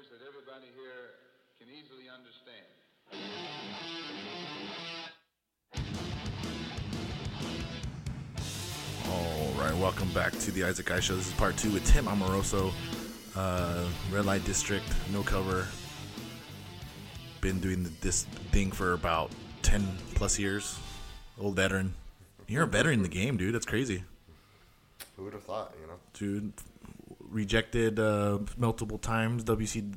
language that everybody here can easily understand. All right, welcome back to the Isaac Guy Show. This is part two with Tim Amoroso, uh, Red Light District, no cover. Been doing this thing for about 10 plus years. Old veteran. You're a veteran in the game, dude. That's crazy. Who would have thought, you know? Dude, rejected uh, multiple times, WC,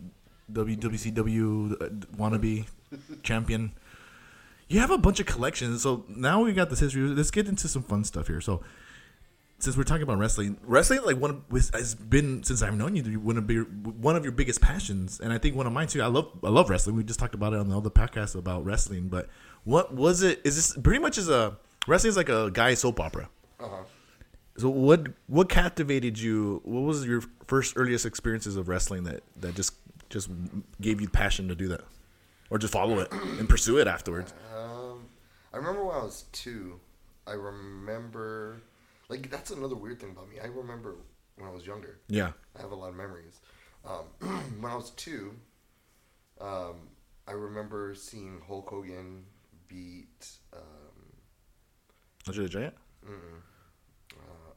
W, WCW uh, wannabe champion. You have a bunch of collections. So now we got this history. Let's get into some fun stuff here. So, since we're talking about wrestling, wrestling like one of, has been since I've known you one of your one of your biggest passions, and I think one of mine too. I love I love wrestling. We just talked about it on the other podcast about wrestling. But what was it? Is this pretty much as a wrestling is like a guy soap opera? Uh huh. So what what captivated you? What was your first earliest experiences of wrestling that that just just gave you passion to do that, or just follow it and pursue it afterwards? Um, I remember when I was two. I remember, like, that's another weird thing about me. I remember when I was younger. Yeah, I have a lot of memories. Um, when I was two, um, I remember seeing Hulk Hogan beat um, Andre the Giant. uh,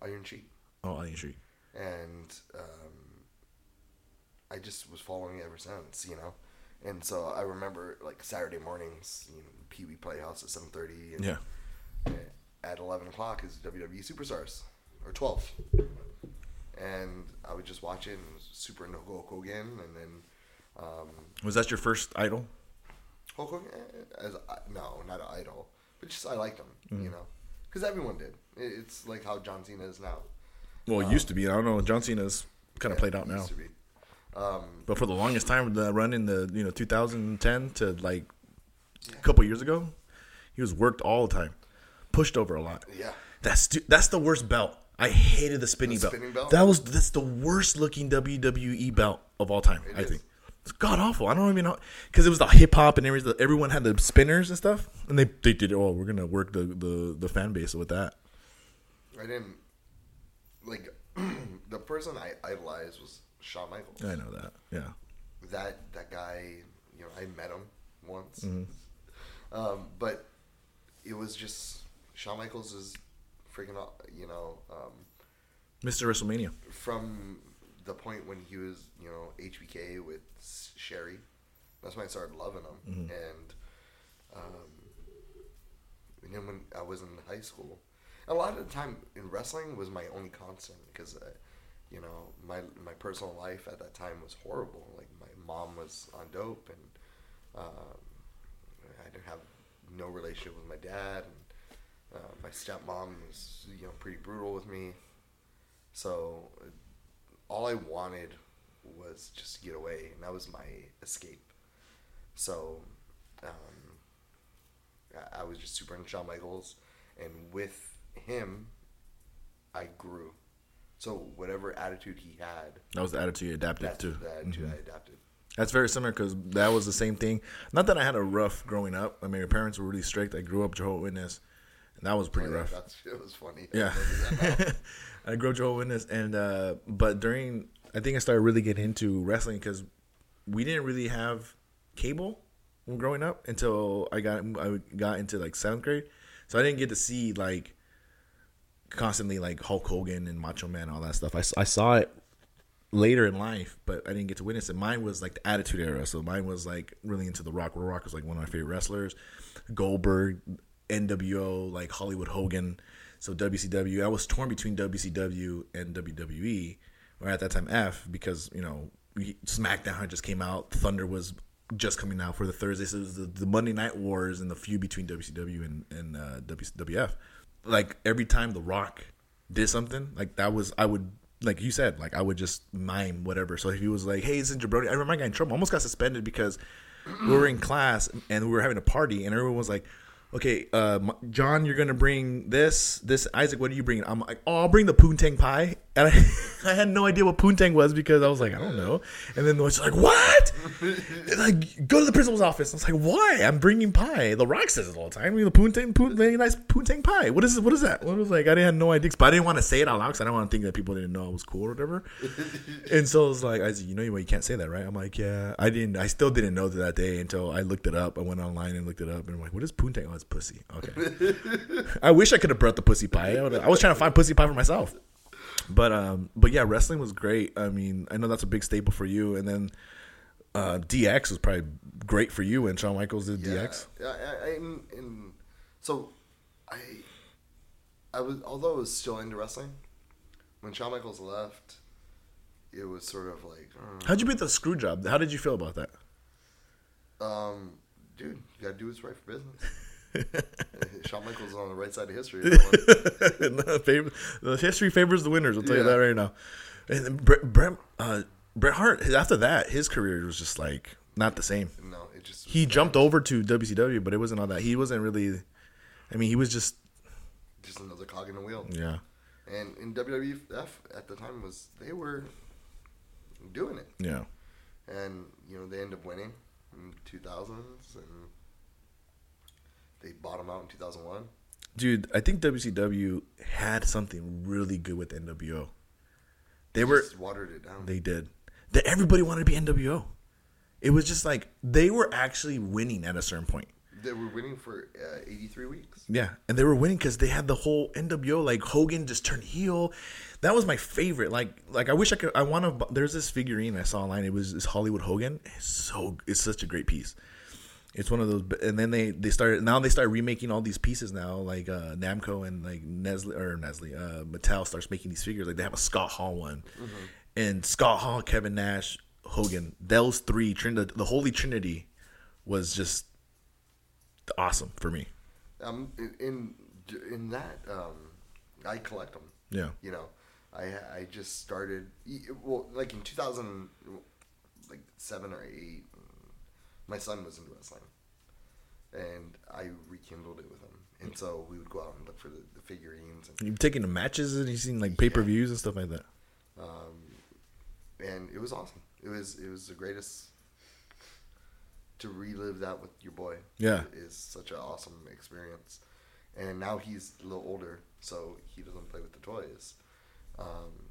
Iron Sheik, Oh, I Street. and um, I just was following it ever since, you know. And so I remember like Saturday mornings, you know, Pee Wee Playhouse at seven thirty, and Yeah, at 11 o'clock is WWE Superstars, or 12. And I would just watch it and was super into Hulk Hogan, and then um, was that your first idol? Hulk Hogan, eh, as no, not an idol, but just I liked him, you know, because everyone did. It's like how John Cena is now. Well, it used to be. I don't know. John Cena's kind of played out now, Used to be. Um, but for the longest time, the run in the you know 2010 to like a couple years ago, he was worked all the time, pushed over a lot. yeah, That's that's the worst belt. I hated the spinning, The belt. spinning belt? That was that's the worst looking WWE belt of all time. I is. think it's god awful. I don't even know because it was the hip hop and everything. Everyone had the spinners and stuff, and they they did. Oh, we're gonna work the the, the fan base with that. I didn't like the person I idolized was Shawn Michaels. I know that. Yeah. that that guy, you know, I met him once, Mm-hmm. um, but it was just Shawn Michaels is freaking, you know, um, Mr. WrestleMania. from the point when he was, you know, HBK with Sherry. That's when I started loving him, Mm-hmm. and um, and then when I was in high school, a lot of the time in wrestling was my only constant because, uh, you know, my my personal life at that time was horrible. Like my mom was on dope, and um, I didn't have no relationship with my dad, and uh, my stepmom was you know pretty brutal with me. So all I wanted was just to get away, and that was my escape. So um, I- I was just super into Shawn Michaels, and with him, I grew. So whatever attitude he had, That was the attitude you adapted that's to. Mm-hmm. I adapted. That's very similar because that was the same thing. Not that I had a rough growing up. I mean, my parents were really strict. I grew up Jehovah's Witness, and that was pretty Oh, yeah, rough. That's it was funny. Yeah. I grew up Jehovah's Witness, and uh, but during I think I started really getting into wrestling because we didn't really have cable when growing up until I got I got into like seventh grade, so I didn't get to see like constantly like Hulk Hogan and Macho Man and all that stuff. I saw it later in life, but I didn't get to witness it. Mine was like the Attitude Era, so mine was like really into The Rock. The Rock was like one of my favorite wrestlers. Goldberg, NWO, like Hollywood Hogan. So WCW, I was torn between WCW and WWE, or at that time F, because you know SmackDown just came out, Thunder was just coming out for the Thursday, so it was the, the Monday Night Wars and the feud between WCW and, and uh, WWF. Like every time The Rock did something, like that was I would like you said, like I would just mime whatever. So if he was like, "Hey, it's in Jabroni," I remember I got in trouble. Almost got suspended because we were in class and we were having a party, and everyone was like, okay, uh, John, you're gonna bring this. This Isaac, what are you bringing? I'm like, oh, I'll bring the poontang pie, and I, I had no idea what poontang was because I was like, I don't know. And then the was like, what? Like, go to the principal's office. I was like, why? I'm bringing pie. The Rock says it all the time. The poontang, poont, very nice poontang pie. What is what is that? What was like? I didn't have no idea, but I didn't want to say it out loud because I don't want to think that people didn't know I was cool or whatever. and so I was like, Isaac, you know? You can't say that, right? I'm like, yeah. I didn't. I still didn't know that, that day until I looked it up. I went online and looked it up, and I'm like, what is poontang? It's pussy. Okay. I wish I could have brought the pussy pie. I, I was trying to find pussy pie for myself. But um, but yeah, wrestling was great. I mean, I know that's a big staple for you, and then uh, DX was probably great for you And Shawn Michaels did DX. Yeah, I, I, in, in, so I, I was although I was still into wrestling, when Shawn Michaels left, it was sort of like, uh, How'd you beat the screw job? How did you feel about that? um, dude, you gotta do what's right for business. Shawn Michaels is on the right side of history. the, favor- the history favors the winners. I'll tell you that right now. And then Bret, Bret, uh, Bret Hart, after that, his career was just like not the same. no, it just He jumped over to WCW, but it wasn't all that. He wasn't really. I mean, he was just just another cog in the wheel. yeah, And in WWF at the time was they were doing it, yeah. and you know they ended up winning in 2000s, and they bottomed out in 2001. Dude, I think WCW had something really good with NWO. They were just watered it down. they did. That everybody wanted to be NWO. It was just like they were actually winning at a certain point. They were winning for uh, 83 weeks. Yeah, and they were winning because they had the whole NWO. Like Hogan just turned heel. That was my favorite. Like, like I wish I could. I want to. There's this figurine I saw online. It was this Hollywood Hogan. It's so. It's such a great piece. It's one of those. And then they they started. Now they start remaking all these pieces now. Like uh, Namco and like Nestle or Nestle, uh, Mattel starts making these figures. Like they have a Scott Hall one, and Scott Hall, Kevin Nash, Hogan. Those three, Trin- the Holy Trinity, was just awesome for me. Um, in in, in that, um, I collect them. Yeah. You know, I I just started. Well, like in 2000, like seven or eight, my son was into wrestling, and I rekindled it with him. And so we would go out and look for the, the figurines, and, You've taken to matches and you've seen like pay per views and stuff like that. Um, and it was awesome. It was it was the greatest to relive that with your boy. Yeah. is such an awesome experience. And now he's a little older, so he doesn't play with the toys. Um,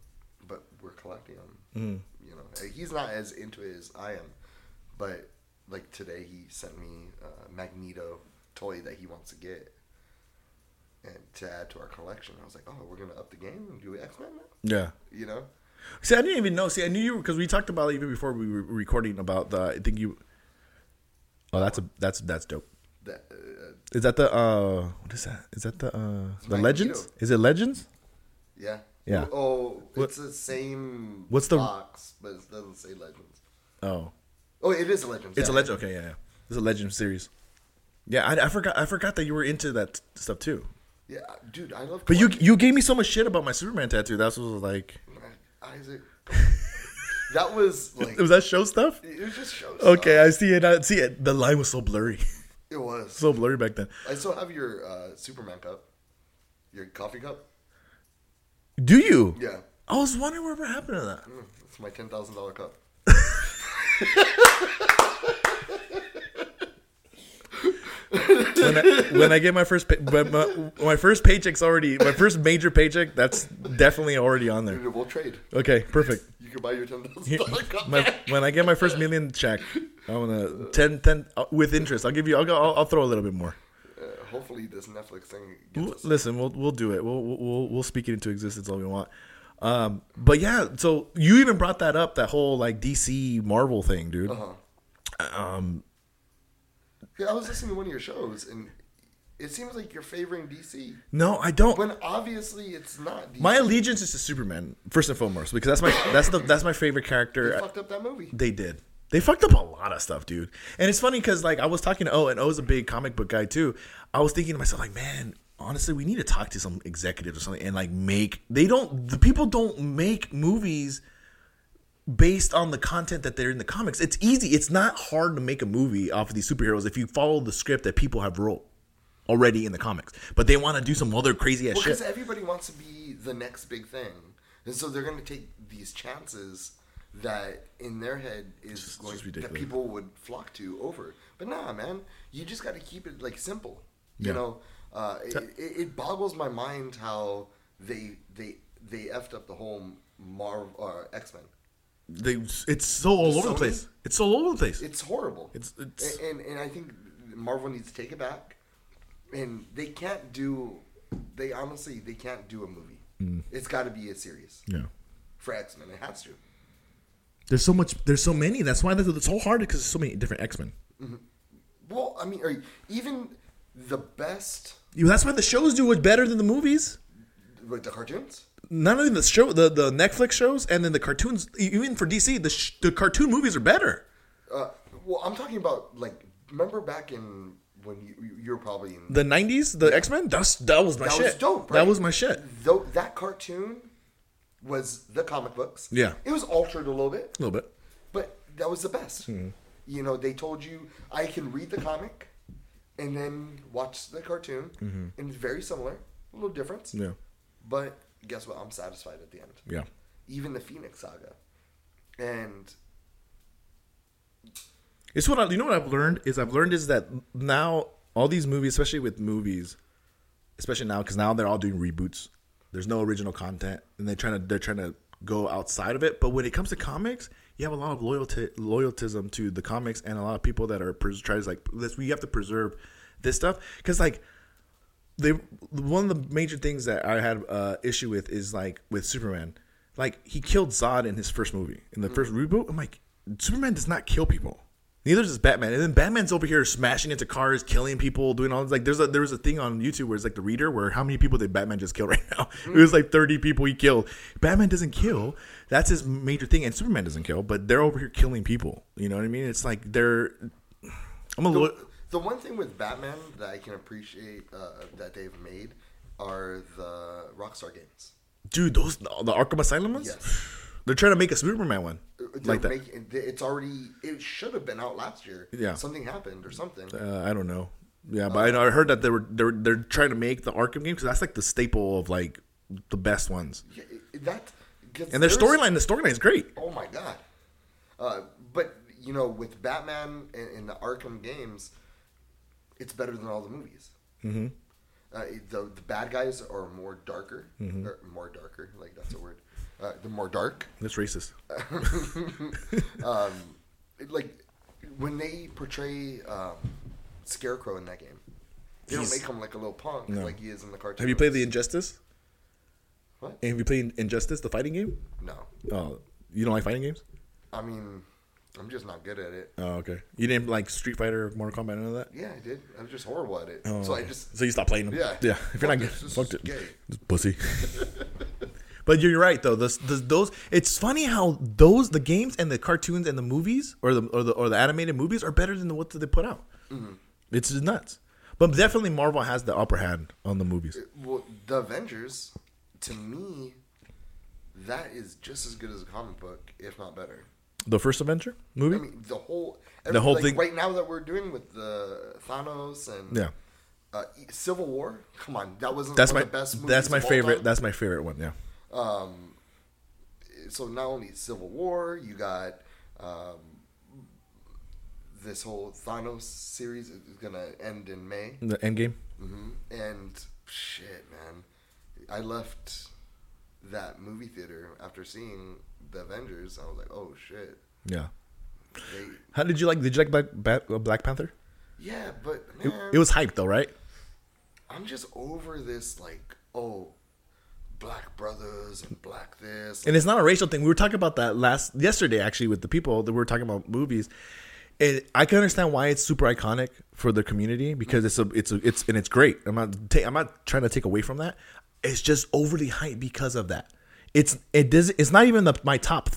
but we're collecting them. Mm-hmm. You know, he's not as into it as I am. But like today, he sent me a Magneto toy that he wants to get, and to add to our collection. I was like, oh, we're gonna up the game and do X Men now. Yeah. You know, See, I didn't even know. See, I knew you because we talked about it even before we were recording about the. I think you. Oh, that's a that's that's dope. that uh, Is that the uh what is that? Is that the uh the legends? Is it legends? yeah, Yeah. Oh, What- it's the same. What's the- box? But it doesn't say Legends. Oh, Oh, it is a Legends. it's a legend. Okay, yeah, yeah. It's a legend series. Yeah, I, I forgot. I forgot that you were into that stuff too. Yeah, dude, I love. But you you gave me so much shit about my Superman tattoo. That's what was like. Isaac. that was like Was that show stuff? it was just show stuff. Okay, stuff. I see it. I see it. The line was so blurry, It was. so blurry back then. I still have your uh, Superman cup, your coffee cup. Do you? Yeah, I was wondering whatever happened to that. Mm, it's my ten thousand dollar cup. When I, when I get my first pay, but my, my first paycheck's already my first major paycheck. That's definitely already on there. We'll trade. Okay, perfect. You can buy your ten thousand Here- dollar cup my, back. when I get my first million check, I'm gonna 10, 10 uh, with interest. I'll give you. I'll, go, I'll, I'll throw a little bit more. Uh, hopefully, this Netflix thing listen, we'll we'll do it. We'll we'll we'll speak it into existence all we want. Um, but yeah, so you even brought that up, that whole like DC Marvel thing, dude. Uh-huh. Um, Yeah, I was listening to one of your shows, and it seems like you're favoring DC no, I don't. when obviously it's not. DC. my allegiance is to Superman first and foremost because that's my that's the that's my favorite character. they fucked up that movie. They did. They fucked up a lot of stuff, dude. And it's funny because like I was talking to O, and O's a big comic book guy too. I was thinking to myself, like, man, honestly, we need to talk to some executives or something and like make. They don't. The people don't make movies based on the content that they're in the comics. It's easy. It's not hard to make a movie off of these superheroes if you follow the script that people have wrote. already in the comics, but they want to do some other crazy ass Well, shit. because everybody wants to be the next big thing, and so they're going to take these chances that in their head is going that people would flock to over. But nah, man, you just got to keep it like simple. You Yeah. know, uh, it, it, boggles my mind how they they they effed up the whole Marvel or X Men. They, it's so all over the place. It's all over the place. It's horrible. It's- it's- and, and and I think Marvel needs to take it back, and they can't do. They honestly they can't do a movie. Mm. It's got to be a series yeah. for X Men. It has to. There's so much. There's so many. That's why that's- it's so hard because there's so many different X Men. Well, I mean, even the best That's why the shows do it better than the movies. Like the cartoons. Not only the show, the, the Netflix shows, and then the cartoons. Even for DC, the sh- the cartoon movies are better. Uh, well, I'm talking about like remember back in when you you were probably in The '90s, the X Men. That's that was my that shit. was dope. That was my shit. Though that cartoon was the comic books. Yeah. it was altered a little bit. A little bit. But that was the best. Hmm. You know, they told you I can read the comic and then watch the cartoon, and it's very similar, a little difference. Mm-hmm. Yeah. But guess what? I'm satisfied at the end. Yeah. Even the Phoenix Saga, and It's what I, you know. What I've learned is I've learned is that now all these movies, especially with movies, especially now because now they're all doing reboots. There's no original content, and they're trying to they're trying to go outside of it. But when it comes to comics, you have a lot of loyalty loyaltism to the comics, and a lot of people that are pres- trying to like this. We have to preserve this stuff because like they one of the major things that I had uh, issue with is like with Superman, like he killed Zod in his first movie in the first reboot. I'm like, Superman does not kill people. Neither does Batman. And then Batman's over here smashing into cars, killing people, doing all this. like. There's a there was a thing on YouTube where it's like the reader where how many people did Batman just kill right now? It was like 30 people he killed. Batman doesn't kill. That's his major thing, and Superman doesn't kill. But they're over here killing people. You know what I mean? It's like they're. I'm a the, little. the one thing with Batman that I can appreciate uh, that they've made are the Rockstar games. Dude, those the Arkham Asylum ones. Yes. They're trying to make a Superman one They're like that. making- it's already. It should have been out last year. Yeah. Something happened or something. Uh, I don't know. Yeah, but I know I heard that they were they're they're trying to make the Arkham game because that's like the staple of like the best ones. Yeah, that And their storyline, the storyline is great. Oh my god! Uh, but you know, with Batman and, and the Arkham games, it's better than all the movies. Mm-hmm. Uh, the the bad guys are more darker, Mm-hmm. or more darker. Like that's a word. Uh, they're more dark. That's racist. um, it- like when they portray um, Scarecrow in that game, they He's- don't make him like a little punk No. like he is in the cartoon. Have you played the Injustice? What? Have you played Injustice, the fighting game? No, Oh, you don't like fighting games? I mean, I'm just not good at it. Oh, okay. You didn't like Street Fighter, Mortal Kombat, none of that. Yeah, I did. I was just horrible at it. Oh, so I okay. just so you stopped playing them. Yeah. yeah. If you're Fuck not good, this, this fuck is it. gay. Just pussy. but you're right though. Those, those, those. It's funny how those the games and the cartoons and the movies or the or the or the animated movies are better than the what they put out. Mm-hmm. It's just nuts. But definitely Marvel has the upper hand on the movies. Well, the Avengers, to me, that is just as good as a comic book, if not better. The first Avenger movie. I mean, the whole The whole like, thing- right now that we're doing with the Thanos and yeah, uh, Civil War. Come on, that wasn't that's my the best. That's my favorite. That's my favorite one. Yeah. Um, so not only Civil War, you got um, this whole Thanos series is gonna end in May. The Endgame. hmm And shit, man, I left that movie theater after seeing the Avengers. I was like, oh shit. Yeah. They, How did you like? Did you like Black, uh, Black Panther? yeah, but It, man, it was hyped though, right? I'm just over this like, oh, black brothers and black this. And it's not a racial thing. We were talking about that last yesterday actually with the people that we were talking about movies. And I can understand why it's super iconic for the community because it's a it's a, it's and it's great. I'm not ta- I'm not trying to take away from that. It's just overly hyped because of that. It's it does it's not even the my top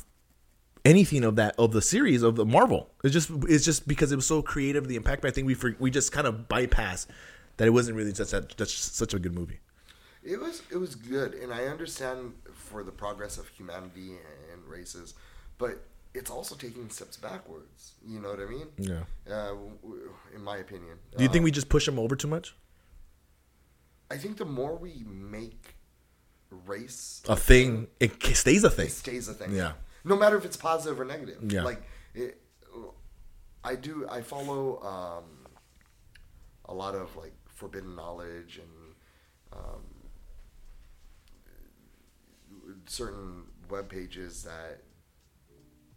anything of that of the series of the Marvel. It's just it's just because it was so creative the impact. But I think we we just kind of bypass that it wasn't really such a, such a good movie. It was it was good, and I understand for the progress of humanity and races, but it's also taking steps backwards. You know what I mean? Yeah. Uh, in my opinion. Do you think Uh, we just push them over too much? I think the more we make race A thing, it stays a thing. it stays a thing. Yeah. No matter if it's positive or negative. Yeah. Like it, I do. I follow um, a lot of like forbidden knowledge and um, certain web pages that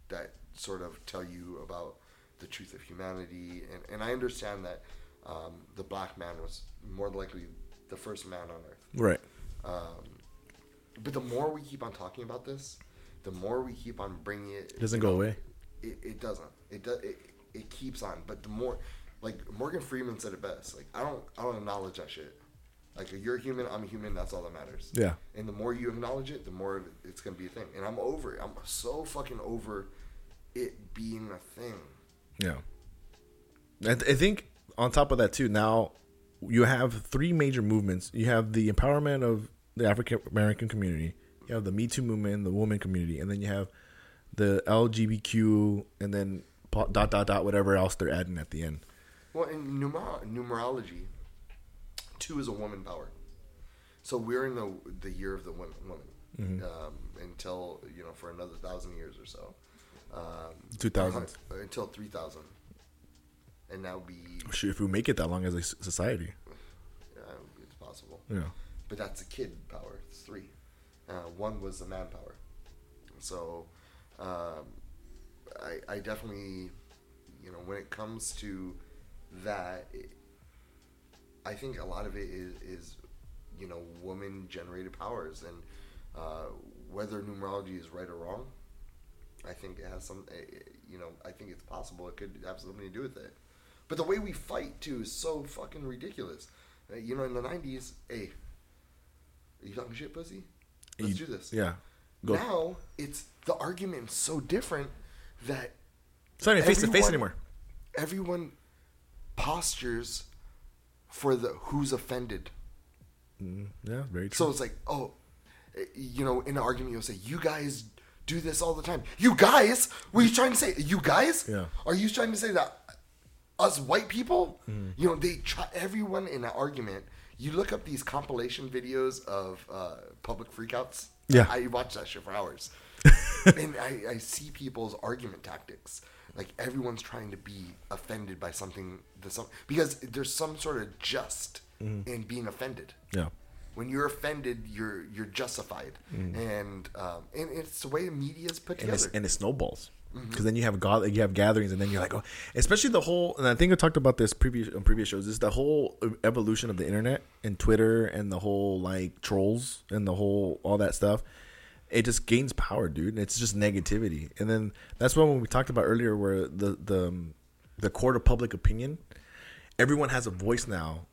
that sort of tell you about the truth of humanity, and, and I understand that um, the black man was more likely the first man on earth. Right. But the more we keep on talking about this, the more we keep on bringing it. It doesn't go know, away. It, it doesn't. It does. It, it keeps on. But the more, like Morgan Freeman said it best. Like I don't. I don't acknowledge that shit. Like you're human. I'm a human. That's all that matters. Yeah. And the more you acknowledge it, the more it's gonna be a thing. And I'm over it. I'm so fucking over it being a thing. Yeah. I, th- I think on top of that too, now you have three major movements. You have the empowerment of the African American community. You have the Me Too movement, the woman community, and then you have the LGBTQ, and then dot dot dot whatever else they're adding at the end. Well, in numer- numerology, two is a woman power. So we're in the the year of the women, woman um, until you know for another thousand years or so. Um, 2000. uh, until three thousand, and that would be Shoot, if we make it that long as a society, uh, it's possible. yeah, But that's a kid power. It's three. Uh, one was the man power. So, um, I, I definitely, you know, when it comes to that, it, I think a lot of it is, is you know, woman generated powers. And uh, whether numerology is right or wrong, I think it has some, eh, eh, you know, I think it's possible it could have something to do with it. But the way we fight, too, is so fucking ridiculous. Uh, you know, in the 90s, hey, are you talking shit, pussy? Let's You- do this. yeah. Go. Now, it's the argument is so different that it's not even face to face anymore. everyone postures for the who's offended. Yeah, very true. So it's like, oh, eh, you know, in an argument, you'll say, you guys do this all the time. You guys? Were you trying to say? You guys? Yeah. Are you trying to say that us white people, Mm-hmm. you know, they try, everyone in an argument, you look up these compilation videos of uh, public freakouts. Yeah. I watch that shit for hours. and I, I see people's argument tactics. Like everyone's trying to be offended by something, the some, because there's some sort of just Mm-hmm. in being offended yeah, when you're offended, you're you're justified, and um, and it's the way the media is put Mm. and it's, together. and it snowballs Mm-hmm. because then you have god you have gatherings and then you're like oh especially the whole and I think I talked about this previous on previous shows is the whole evolution of the internet and Twitter and the whole like trolls and the whole all that stuff it just gains power dude and it's just negativity and then that's when we talked about earlier where the the um, the court of public opinion everyone has a voice now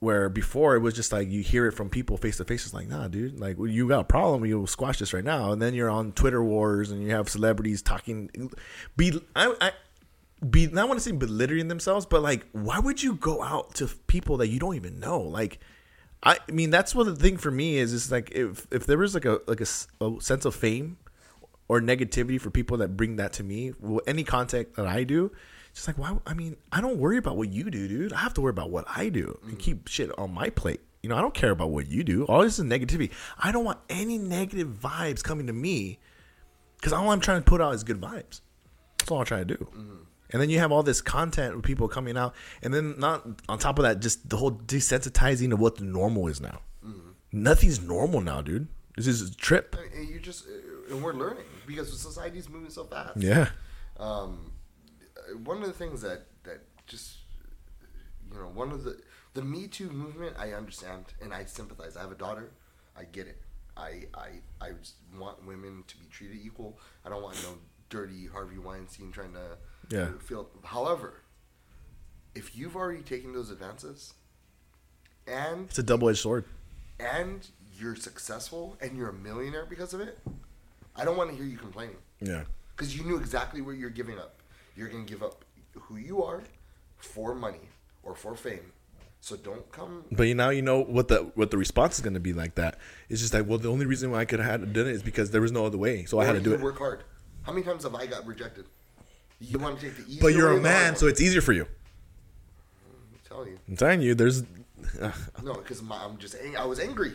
where before it was just like you hear it from people face to face. It's like, nah, dude, like well, you got a problem, you'll squash this right now. And then you're on Twitter wars and you have celebrities talking, be I, I be not want to say belittling themselves, but like, why would you go out to people that you don't even know? Like, I, mean, that's what the thing for me is. Is like if if there was like a like a, a sense of fame or negativity for people that bring that to me, well, any contact that I do, it's just like, why? I mean, I don't worry about what you do, dude. I have to worry about what I do and mm-hmm. keep shit on my plate. You know, I don't care about what you do. All this is negativity. I don't want any negative vibes coming to me because all I'm trying to put out is good vibes. That's all I'm trying to do. Mm-hmm. And then you have all this content with people coming out, and then not on top of that, just the whole desensitizing of what the normal is now. Nothing's normal now, dude. This is a trip. and you just uh, and we're learning because society's moving so fast. Yeah. Um, one of the things that that just you know one of the the Me Too movement I understand and I sympathize. I have a daughter. I get it. I I I want women to be treated equal. I don't want no dirty Harvey Weinstein trying to Yeah. feel. However, if you've already taken those advances, and It's a double edged sword. and you're successful and you're a millionaire because of it, I don't want to hear you complaining Yeah. because you knew exactly what you're giving up. You're going to give up who you are for money or for fame. So don't come. But you now you know what the what the response is going to be like that. It's just like, well, the only reason why I could have done it is because there was no other way, so I had to do it. Work hard. How many times have I got rejected? You want to take the easy But you're a or the hard man, so it's easier for you. I'm telling you. I'm telling you, there's No, because I'm just ang- I was angry.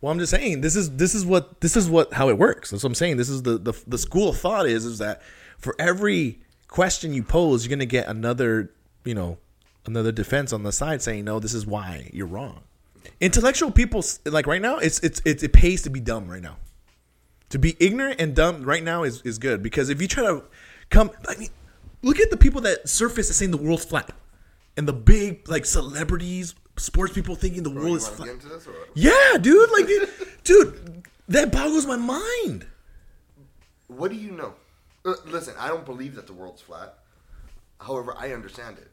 Well, I'm just saying this is this is what this is what how it works. That's what I'm saying. This is the the, the school of thought is is that for every question you pose, you're gonna get another you know another defense on the side saying no, this is why you're wrong. Intellectual people like right now, it's it's, it's it pays to be dumb right now. To be ignorant and dumb right now is is good because if you try to come, I mean, look at the people that surface as saying the world's flat, and the big like celebrities, sports people thinking the world You is flat. get into this? Or? Yeah, dude. Like, dude, dude, that boggles my mind. What do you know? Uh, listen, I don't believe that the world's flat. However, I understand it.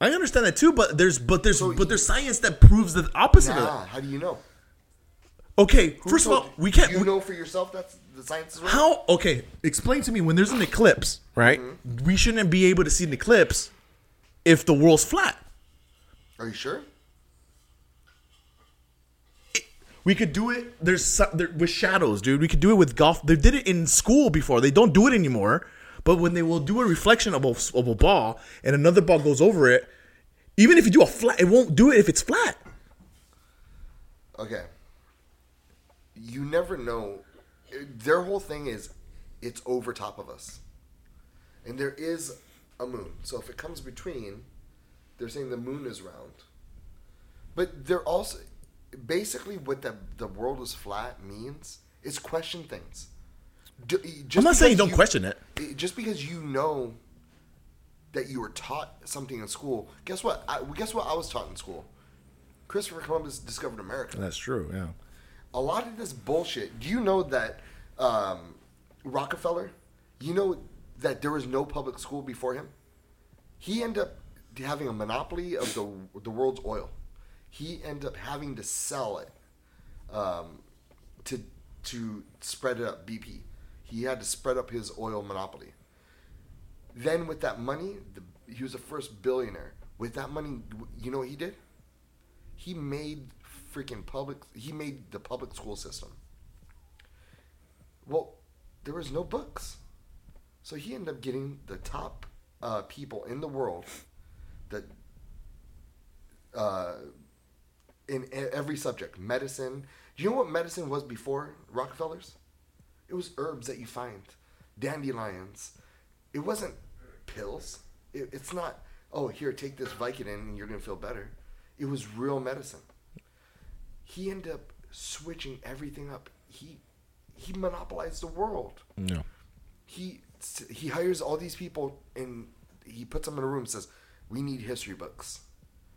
I understand that too, but there's but there's So but there's science that proves the opposite of that. how do you know? Okay, Who first of all, you? we can't. You we- know for yourself that's the science is right. how? Okay, explain to me when there's an eclipse, right? Mm-hmm. We shouldn't be able to see an eclipse if the world's flat. Are you sure? We could do it. There's there, with shadows, dude. We could do it with golf. They did it in school before. They don't do it anymore. But when they will do a reflection of a, of a ball and another ball goes over it, even if you do a flat, it won't do it if it's flat. Okay. You never know. Their whole thing is it's over top of us. And there is a moon. So if it comes between, they're saying the moon is round. But they're also basically what the the world is flat means is question things. D- just I'm not saying don't you- question it. Just because you know that you were taught something in school, guess what? I, guess what I was taught in school. Christopher Columbus discovered America That's true. Yeah. A lot of this bullshit. Do you know that um, Rockefeller? You know that there was no public school before him. He ended up having a monopoly of the the world's oil. He ended up having to sell it um, to to spread it up. BP. He had to spread up his oil monopoly. Then with that money, the, he was the first billionaire. With that money, you know what he did? he made freaking public he made the public school system. Well there was no books. So he ended up getting the top uh, people in the world that uh, in every subject medicine. Do you know what medicine was before rockefellers? It was herbs that you find dandelions. It wasn't pills. It, it's not oh here take this vicodin and you're gonna feel better. It was real medicine he ended up switching everything up. He he monopolized the world. He he hires all these people and he puts them in a room and says we need history books.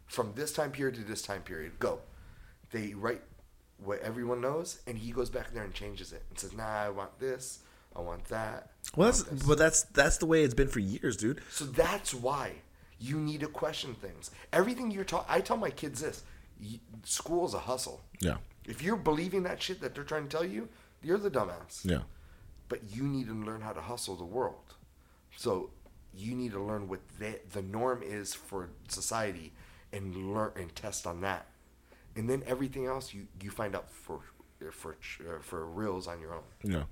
From this time period to this time period go. They write what everyone knows and he goes back there and changes it and says nah i want this. I want that. Well, want that's this." but that's that's the way it's been for years, dude. So that's why you need to question things. Everything you're taught, I tell my kids this: school is a hustle. Yeah. If you're believing that shit that they're trying to tell you, you're the dumbass. Yeah. But you need to learn how to hustle the world. So you need to learn what the, the norm is for society and learn and test on that. And then everything else you, you find out for for uh, for reals on your own. Yeah.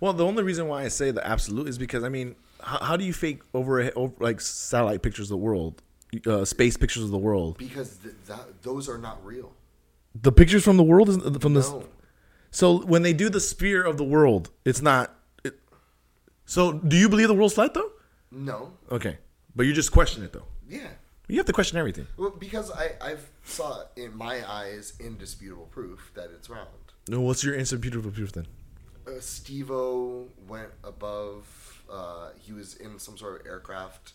Well, the only reason why I say the absolute is because I mean, how, how do you fake over, over like satellite pictures of the world, uh, space pictures of the world? Because th- that, those are not real. The pictures from the world is from this. No. So when they do the sphere of the world, it's not. It, so do you believe the world's flat though? No. Okay, but you just question it though. Yeah. You have to question everything. Well, because I, I've saw in my eyes indisputable proof that it's round. No, what's your indisputable proof then? Uh, Steve-O went above. Uh, he was in some sort of aircraft,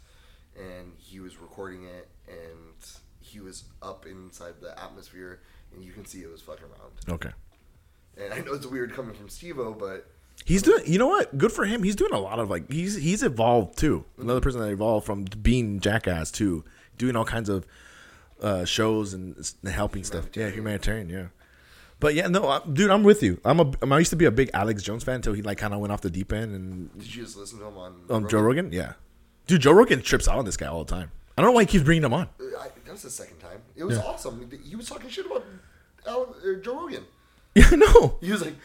and he was recording it, and he was up inside the atmosphere, and you can see it was fucking round. Okay. And I know it's weird coming from Steve-O, but He's doing. You know what? Good for him. He's doing a lot of like. He's he's evolved too. Another person that evolved from being jackass to doing all kinds of uh, shows and helping stuff. Yeah, humanitarian. Yeah. But yeah, no, I, dude, I'm with you. I'm a. I used to be a big Alex Jones fan until he like kind of went off the deep end and did you just listen to him on? um, Joe Rogan. Yeah, dude, Joe Rogan trips out on this guy all the time. I don't know why he keeps bringing him on. I, that was the second time. It was Yeah. awesome. He was talking shit about Al, uh, Joe Rogan. Yeah, no. He was like,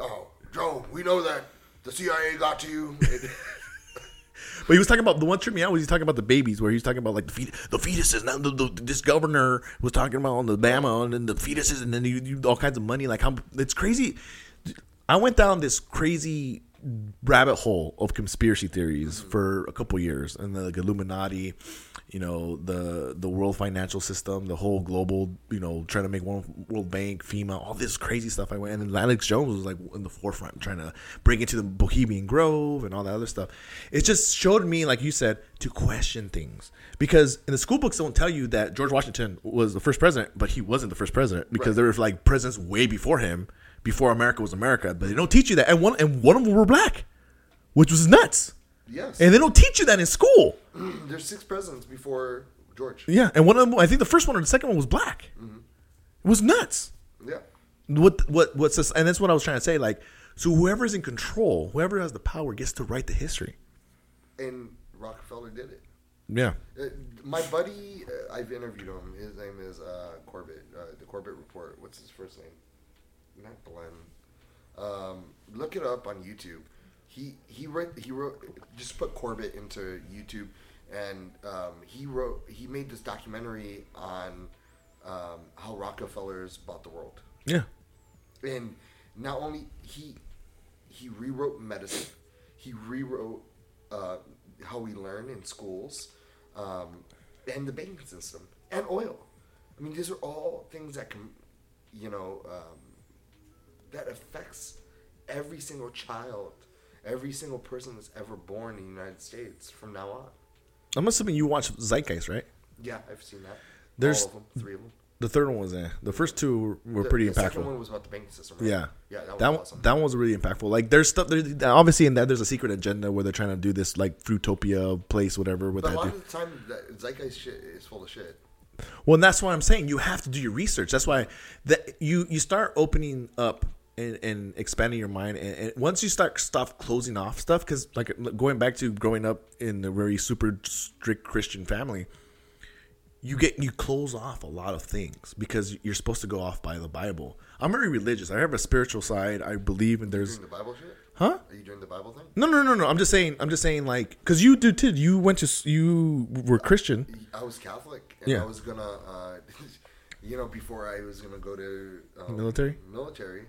"Oh, Joe, we know that the CIA got to you." But he was talking about the one trip me out was he talking about the babies, where he was talking about like the fet- the fetuses. Now the, the, this governor was talking about on the Bama and then the fetuses, and then you, you all kinds of money. Like how it's crazy. I went down this crazy rabbit hole of conspiracy theories for a couple years, and the like, Illuminati, you know, the the world financial system, the whole global, you know, trying to make one World Bank, FEMA, all this crazy stuff. I went, and then Alex Jones was like in the forefront, trying to bring it to the Bohemian Grove and all that other stuff. It just showed me, like you said, to question things because in the school books don't tell you that George Washington was the first president, but he wasn't the first president because Right. there were like presidents way before him, before America was America. But they don't teach you that, and one and one of them were black, which was nuts. Yes. And they don't teach you that in school. There's six presidents before George. Yeah, and one of them, I think the first one or the second one was black. It was nuts. Yeah. What what what's this? And that's what I was trying to say. Like, so whoever's in control, whoever has the power, gets to write the history. And Rockefeller did it. Yeah. Uh, my buddy, uh, I've interviewed him. His name is uh, Corbett. Uh, the Corbett Report. What's his first name? Not Glenn. Um, look it up on YouTube. He he wrote he wrote just put Corbett into YouTube, and um, he wrote he made this documentary on um, how Rockefellers bought the world Yeah. and not only he he rewrote medicine he rewrote uh, how we learn in schools um, and the banking system and oil i mean these are all things that can you know um, that affects every single child every single person that's ever born in the united states from now on I'm assuming you watch Zeitgeist, right? yeah i've seen that There's- all of them three of them The third one was eh. The first two were, were the, pretty the second one impactful. was about the banking system right? Yeah. yeah that was that one, awesome that one was really impactful. Like there's stuff there's, obviously in that there's a secret agenda where they're trying to do this like Fruitopia place, whatever. With but a lot of the time that zeitgeist shit is full of shit Well, and that's why I'm saying you have to do your research. That's why that you you start opening up and, and expanding your mind, and, and once you start stop closing off stuff, because like going back to growing up in a very super strict Christian family, you get you close off a lot of things because you're supposed to go off by the Bible. I'm very religious. I have a spiritual side. I believe in there's doing the bible shit huh. Are you doing the Bible thing? No, no, no, no. I'm just saying. I'm just saying, like, because you do too. You went to. You were Christian. I was Catholic, and Yeah. I was gonna, uh, you know, before I was gonna go to um, Military? Military,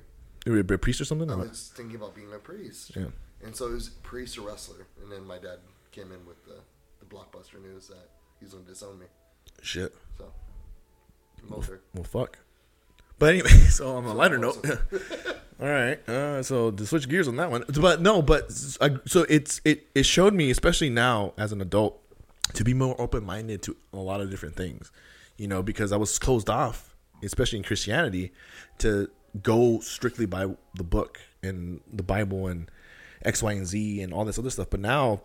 You were a priest or something. I or was thinking about being a priest. Yeah. And so it was priest or wrestler, and then my dad came in with the, the blockbuster news that he's gonna disown me. Shit. So, military. Well, fuck. But anyway, so on a lighter note, all right. Uh, so to switch gears on that one, but no, but I, so it's it it showed me, especially now as an adult, to be more open minded to a lot of different things. You know, because I was closed off, especially in Christianity, to go strictly by the book and the Bible and X, Y, and Z and all this other stuff. But now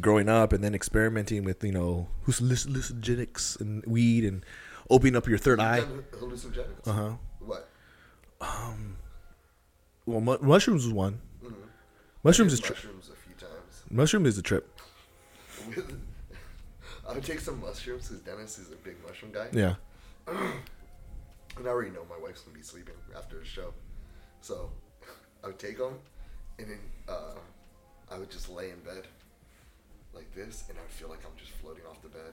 growing up and then experimenting with you know who's hallucinogenics and weed and opening up your third eye. Hallucinogenics. Uh huh. What? Um. Well, mu- mushrooms is one. Mushrooms is tri- mushrooms a few times. mushroom is a trip. I would take some mushrooms because Dennis is a big mushroom guy. Yeah. And I already know my wife's gonna be sleeping after the show, so I would take them, and then uh, I would just lay in bed like this, and I'd feel like I'm just floating off the bed,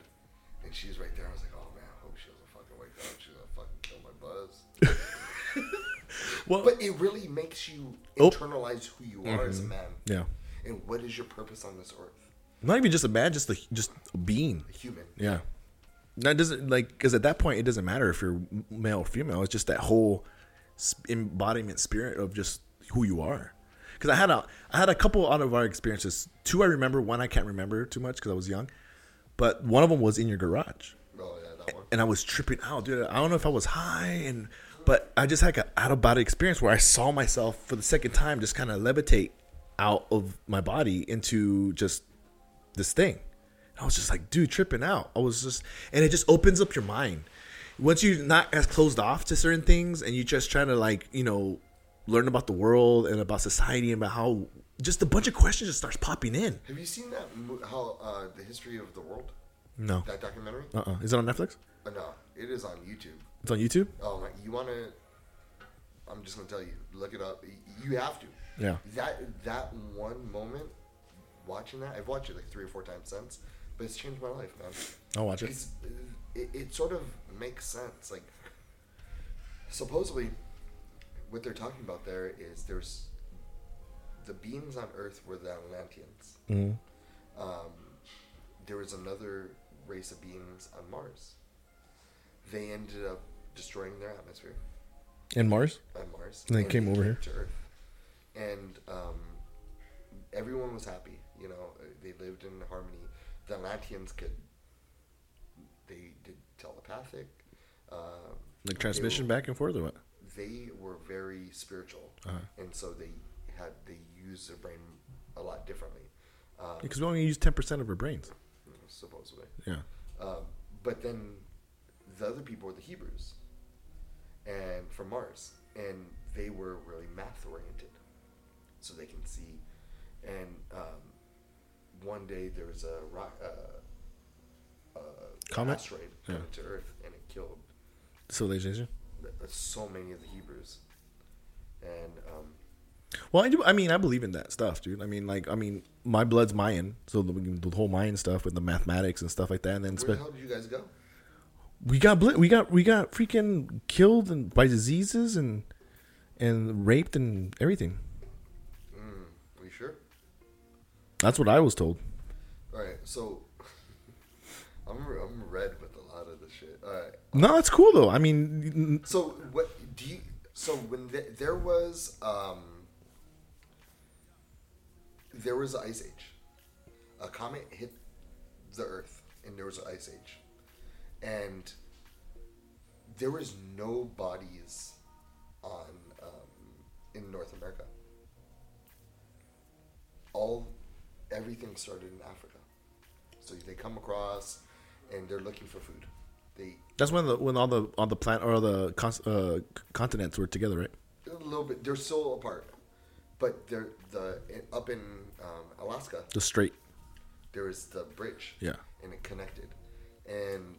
and she's right there. I was like, oh man, I hope she doesn't fucking wake up. She's gonna fucking kill my buzz. Well, but it really makes you Oh. internalize who you are as a man, yeah. and what is your purpose on this earth, Not even just a man, just a just a being. a human. Yeah. That doesn't like because at that point it doesn't matter if you're male or female. It's just that whole embodiment spirit of just who you are. Because I had a I had a couple out of our experiences. Two I remember. One I can't remember too much because I was young. But one of them was in your garage. Oh yeah, that one. and I was tripping out, dude. I don't know if I was high, and but I just had an out of body experience where I saw myself for the second time just kind of levitate out of my body into just this thing. I was just like, dude, tripping out. I was just, and it just opens up your mind. Once you're not as closed off to certain things, and you're just trying to like, you know, learn about the world and about society and about how just a bunch of questions just starts popping in. Have you seen that? How uh, the history of the world? No, That documentary? uh, uh is it on Netflix? Uh, no, it is on YouTube. It's on YouTube. Oh my! You want to? I'm just gonna tell you. Look it up. You have to. Yeah. That that one moment watching that. I've watched it like three or four times since, but it's changed my life, man. I'll watch it. It's, it, it sort of makes sense. Like, supposedly, what they're talking about there is there's the beings on Earth were the Atlanteans. Mhm. Um, there was another race of beings on Mars. They ended up destroying their atmosphere And Mars. on Mars. And they came over here. to Earth, and um, everyone was happy. You know, they lived in harmony. The Atlanteans could. They did telepathic. Um, Like transmission were- back and forth or what? They were very spiritual, Uh-huh. and so they had they used their brain a lot differently. Um, Because we only use ten percent of our brains. supposedly. Yeah. Um, but then the other people were the Hebrews, and from Mars, and they were really math oriented, so they can see. And um, one day there was a rock, uh, uh, Comet? asteroid Yeah. coming to Earth, and it killed Civilization. th- so many of the Hebrews. And um, Well, I do. I mean, I believe in that stuff, dude. I mean, like, I mean, my blood's Mayan, so the, the whole Mayan stuff with the mathematics and stuff like that. And then where the hell did you guys go? we got bl- we got we got freaking killed and by diseases and and raped and everything. That's what I was told. All right, so I'm I'm red with a lot of the shit. All right, No, that's cool though. I mean, so what do you? So when th- there was um, there was an ice age, a comet hit the Earth, and there was an ice age, and there was no bodies on um, in North America. All everything started in Africa. So they come across, and they're looking for food. They that's when the when all the all the plant or the uh, continents were together, right? a little bit. They're still apart, but they're the up in um, Alaska. The strait. There was the bridge. Yeah. and it connected, and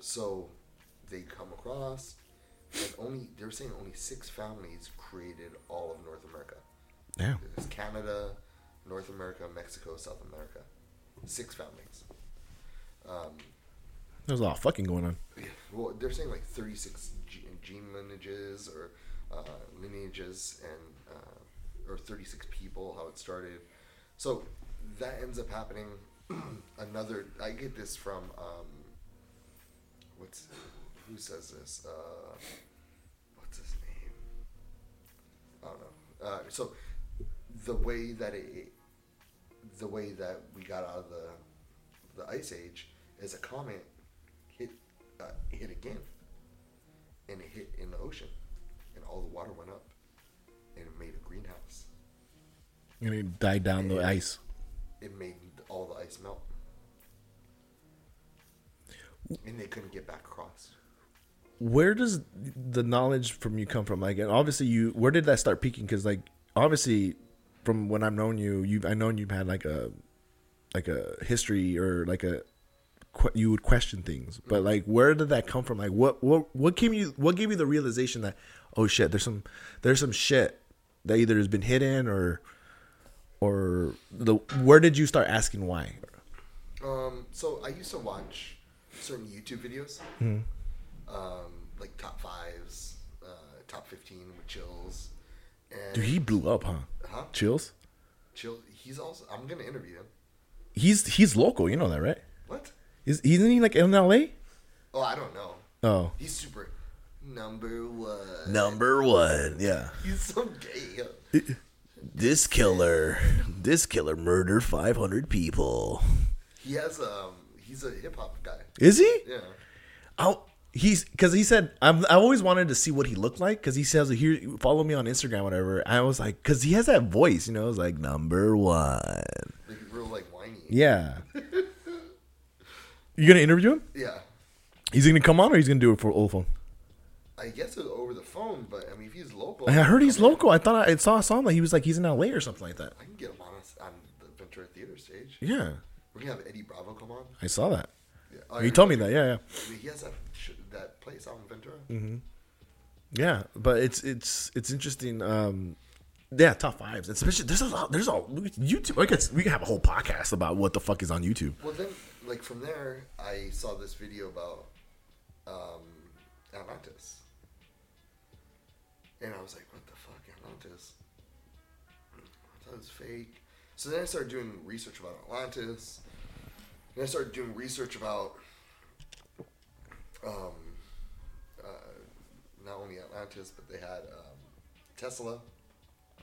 so they come across, and only they're saying only six families created all of North America. Yeah. There's Canada, North America, Mexico, South America. Six families. Um, There's a lot of fucking going on. yeah, well, they're saying like 36 gene lineages or uh, lineages and uh, or 36 people how it started. So that ends up happening. Another, I get this from um, what's who says this? Uh, what's his name? I don't know. Uh, so the way that it, the way that we got out of the the ice age is a comet hit uh, hit again, and it hit in the ocean, and all the water went up, and it made a greenhouse. And it died down the ice. It made all the ice melt, and they couldn't get back across. Where does the knowledge from you come from? Like, and obviously, you where did that start peaking? Because, like, obviously, from when I've known you, you've I known you've had like a like a history or like a you would question things. But like, where did that come from? Like, what what what came you? What gave you the realization that oh shit, there's some there's some shit that either has been hidden or or the where did you start asking why? Um, so I used to watch certain YouTube videos, Hmm. um, like top fives, uh, top fifteen with chills, and Dude, he blew up, huh? Huh? Chills. Chill. He's also. I'm gonna interview him. He's he's local, you know that, right? What? Is isn't he like in L.A.? Oh, I don't know. Oh, He's super number one. number one, yeah. He's so gay. This killer, this killer murdered five hundred people. He has um. He's a hip hop guy. Is he? Yeah. Oh, he's because he said I'm, I always wanted to see what he looked like because he says here follow me on Instagram whatever. I was like because he has that voice, you know. It's like number one. Like real like whiny. Yeah. you gonna interview him? Yeah. He's gonna come on or he's gonna do it for old phone. I guess it's over the phone, but I mean, if he's local, I heard he's local. I thought I saw a song that he was like he's in LA or something like that. I can get him on us on the Ventura Theater stage. Yeah, We're gonna have Eddie Bravo come on. I saw that. Yeah. Oh, He you told me that. Yeah, yeah. I mean, he has that place out in Ventura. Mm-hmm. Yeah, but it's it's it's interesting. Um, Yeah, top fives. Especially there's a lot. There's a YouTube. I guess we can have a whole podcast about what the fuck is on YouTube. Well, then, like from there, I saw this video about um, Atlantis, and I was like, "What the fuck, Atlantis?" I thought it was fake. So then I started doing research about Atlantis. And I started doing research about um, not only Atlantis, but they had um, Tesla. I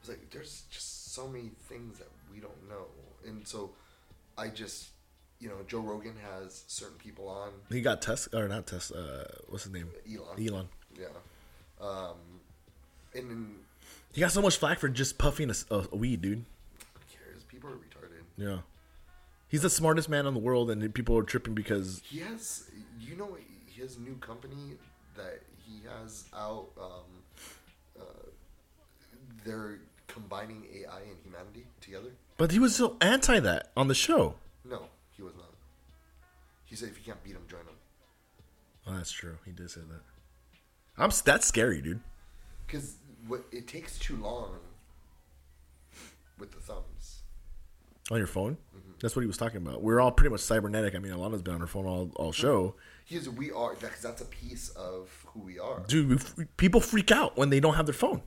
was like, there's just so many things that we don't know. And so I just, you know, Joe Rogan has certain people on. He got Tesla or not Tesla. Uh, what's his name? Elon. Elon. Yeah. Um, and then, He got so much flack for just puffing a weed, dude. who cares? People are retarded. Yeah. He's the smartest man in the world, and people are tripping because He has, you know, his new company that he has out. Um, uh, they're combining AI and humanity together. But he was so anti that on the show. No, he was not. He said if you can't beat him, join him. Oh, that's true. He did say that. I'm that's scary, dude. Because what it takes too long with the thumbs. On your phone. Mm-hmm. That's what he was talking about. We're all pretty much cybernetic. I mean, Alana's been on her phone all, all show. He's we are because that's a piece of who we are. Dude, people freak out when they don't have their phone.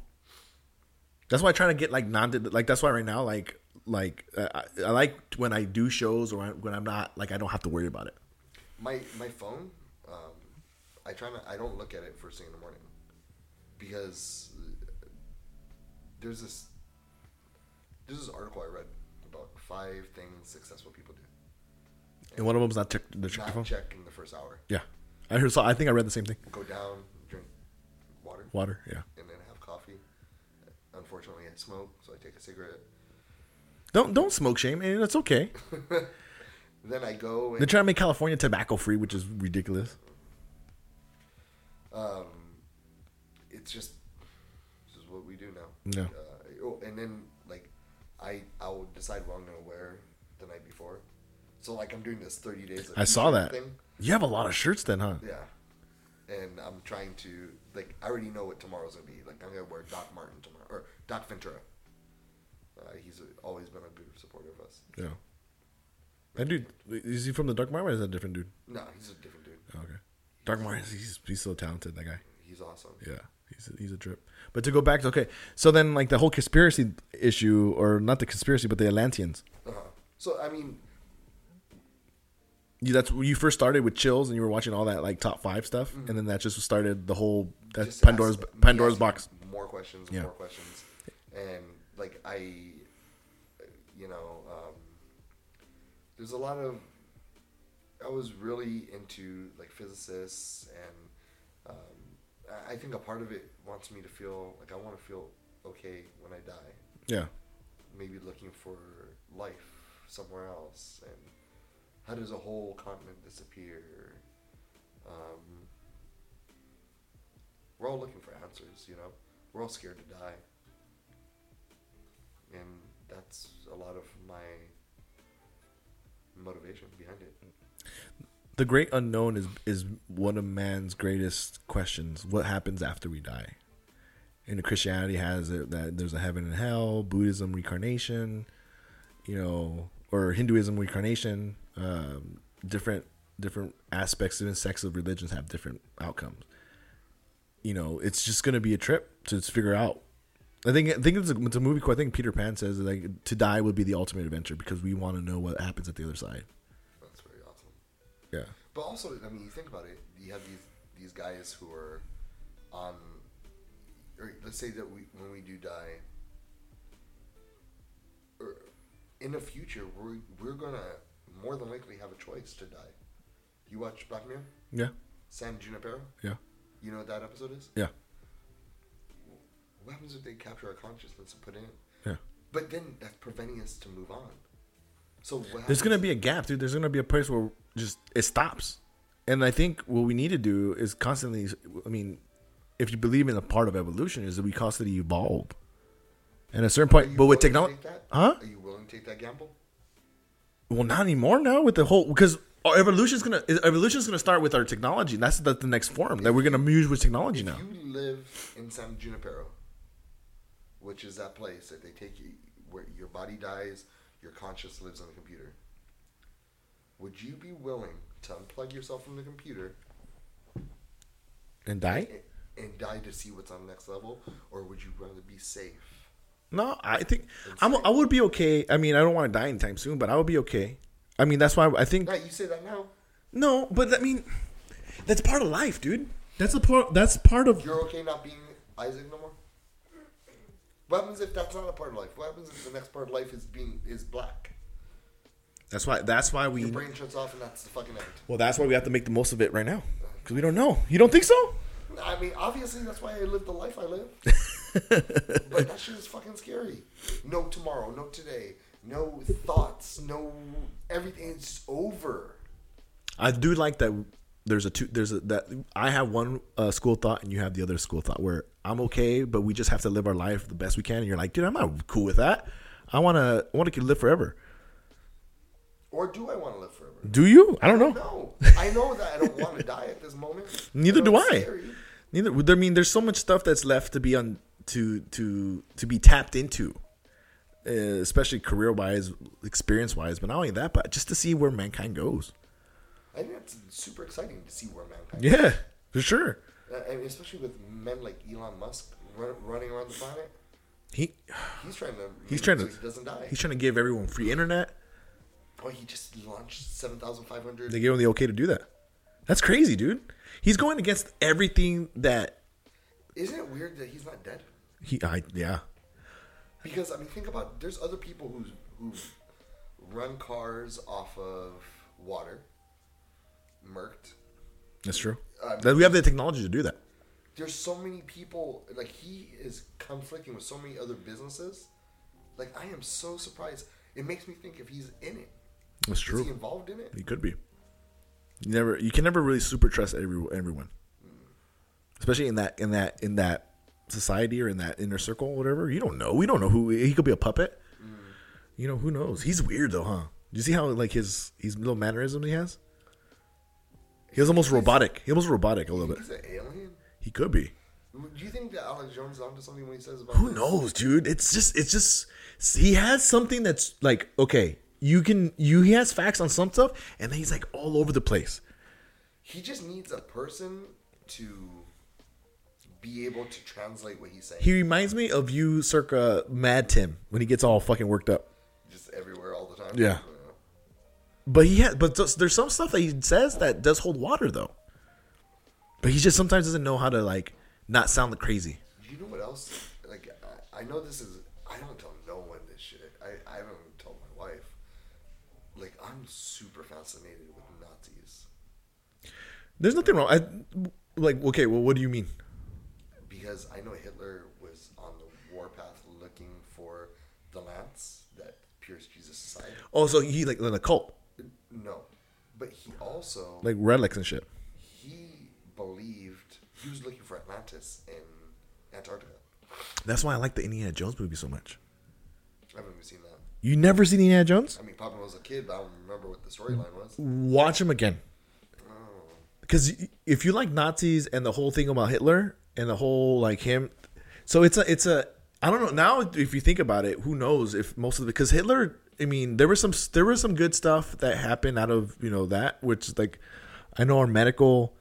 That's why I try to get like non like. That's why right now, like like uh, I, I like when I do shows or when I'm not like I don't have to worry about it. My my phone, um, I try not. I don't look at it first thing in the morning because uh, there's this there's this article I read about five things successful people do. And one of them's not check the check your phone. check in the first hour. Yeah, I heard. So I think I read the same thing. Go down, drink water, Water. Yeah. and then have coffee. Unfortunately, I smoke, so I take a cigarette. Don't don't smoke shame, and it's okay. Then I go They're trying to make California tobacco free, which is ridiculous. um, it's just this is what we do now. Yeah. Uh, oh, and then like I I will decide what I'm gonna wear the night before. So like I'm doing this 30 days. Of I saw that. You have a lot of shirts then, huh? Yeah. And I'm trying to like I already know what tomorrow's gonna be. Like I'm gonna wear Doc Martin tomorrow or Doc Ventura. Uh, he's always been a big supporter of us. Yeah. And dude, is he from the Dark Martin or is that a different dude? No, he's a different dude. Oh, okay. Dark Martin, he's he's so talented. That guy. He's awesome. Yeah, he's a, he's a trip. But to go back to okay, so then like the whole conspiracy issue, or not the conspiracy, but the Atlanteans. Uh-huh. So I mean, that's when you first started with chills, and you were watching all that like top five stuff, and then that just started the whole just Pandora's ask- Pandora's box. More questions, Yeah. more questions, and like I, you know, um, there's a lot of. I was really into like physicists, and um, I think a part of it wants me to feel like I want to feel okay when I die. Yeah, Maybe looking for life somewhere else, and how does a whole continent disappear? Um, we're all looking for answers, you know. We're all scared to die, and that's a lot of my motivation behind it. the great unknown is is one of man's greatest questions. What happens after we die? And Christianity has it that there's a heaven and hell. Buddhism reincarnation, you know, or Hinduism reincarnation. Um, different different aspects, even sects of religions have different outcomes. You know, it's just gonna be a trip to figure out. I think I think it's a, it's a movie quote. I think Peter Pan says like to die would be the ultimate adventure because we want to know what happens at the other side. That's very awesome. Yeah. But also, I mean, you think about it. You have these these guys who are on, or let's say that we when we do die, or in the future, we're we're gonna more than likely have a choice to die. You watch Black Mirror, Yeah. San Junipero. Yeah. You know what that episode is? Yeah. What happens if they capture our consciousness and put it in? Yeah. But then that's preventing us to move on. So what There's gonna be a gap, dude. There's gonna be a place where just it stops. And I think what we need to do is constantly. I mean, if you believe in a part of evolution, is that we constantly evolve. And at a certain point, but with technology, huh? Are you willing to take that gamble? Well, not anymore now with the whole because our evolution is gonna evolution is gonna start with our technology. That's the, the next form that we're gonna use with technology If now. you live in San Junipero, which is that place that they take you where your body dies, your conscious lives on the computer. Would you be willing to unplug yourself from the computer And die? and, and die to see what's on the next level, or would you rather be safe? No, I think I'm, I would be okay. I mean, I don't want to die anytime soon, but I would be okay. I mean, that's why I think Yeah, you say that now. no, but I mean, that's part of life, dude. That's a part. That's part of. You're okay not being Isaac no more. What happens if that's not a part of life? What happens if the next part of life is being is black? That's why. That's why we. Your brain shuts off and that's the fucking end. Well, that's why we have to make the most of it right now because we don't know. You don't think so? I mean, obviously that's why I live the life I live. but that shit is fucking scary. No tomorrow, no today, no thoughts, no everything. It's over. I do like that. There's a two. There's a that I have one uh, school thought and you have the other school thought where I'm okay, but we just have to live our life the best we can. And you're like, dude, I'm not cool with that. I wanna I want to live forever. Or do I want to live forever? Do you? I don't know. No, I know that I don't want to die at this moment. Neither do I. scary. Neither. I mean, there's so much stuff that's left to be on to to to be tapped into, uh, especially career wise, experience wise. But not only that, but just to see where mankind goes. I think that's super exciting to see where mankind. Yeah, for sure. Uh, especially with men like Elon Musk run, running around the planet. He He's trying to. He's trying so to- He doesn't die. he's trying to give everyone free internet. oh, he just launched seven thousand five hundred. They gave him the okay to do that. That's crazy, dude. He's going against everything that Isn't it weird that he's not dead? He. I yeah. Because I mean, think about there's other people who who run cars off of water, murked. That's true. That we have the technology to do that. There's so many people like he is conflicting with so many other businesses. Like I am so surprised. It makes me think if he's in it, That's true. is he involved in it? He could be. You never. You can never really super trust every everyone, mm. especially in that in that in that society or in that inner circle, or whatever. You don't know. We don't know who he could be. A puppet. You know who knows? He's weird though, huh? Do you see how like his his little mannerisms he has? He was almost robotic. He was robotic a little bit. He's an alien. He could be. Do you think that Alex Jones is onto something when he says about Who this? knows, dude? It's just it's just he has something that's like okay, you can you he has facts on some stuff, and then he's like all over the place. He just needs a person to be able to translate what he's saying. He reminds me of you, circa Mad Tim, when he gets all fucking worked up. just everywhere all the time. Yeah. But he has, but there's- some stuff that he says that does hold water though. But he just sometimes doesn't know how to like not sound like crazy. You know what else? Like I, I know this is. I don't tell no one this shit. I, I haven't told my wife. Like I'm super fascinated with Nazis There's nothing wrong. I like okay. Well, what do you mean? Because I know Hitler was on the warpath looking for the lance that pierced Jesus' side. Oh, so he like in a cult, No, but he also like relics and shit. he believed he was looking for Atlantis in Antarctica. That's why I like the Indiana Jones movie so much. I haven't even seen that. You never seen Indiana Jones? I mean, I was a kid, but I don't remember what the storyline was. Watch him again. Oh. Because if you like Nazis and the whole thing about Hitler and the whole like him, so it's a it's a I don't know now if you think about it, who knows if most of the because Hitler, I mean there was some there was some good stuff that happened out of you know that which like I know our medical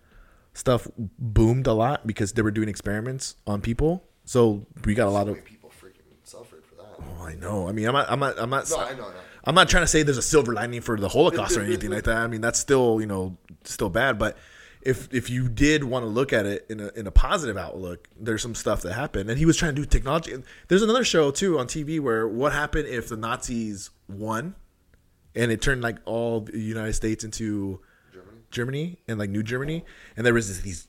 stuff boomed a lot because they were doing experiments on people, so we got a lot So of people freaking suffered for that. Oh, I know. I mean, I'm not. I'm not. I'm not. No, I know, know. I'm not trying to say there's a silver lining for the Holocaust or anything like that. I mean, that's still you know still bad. But if if you did want to look at it in a in a positive outlook, there's some stuff that happened. And he was trying to do technology. And There's another show too on TV where what happened if the Nazis won, and it turned like all the United States into Germany. Germany and like New Germany, and there was this, these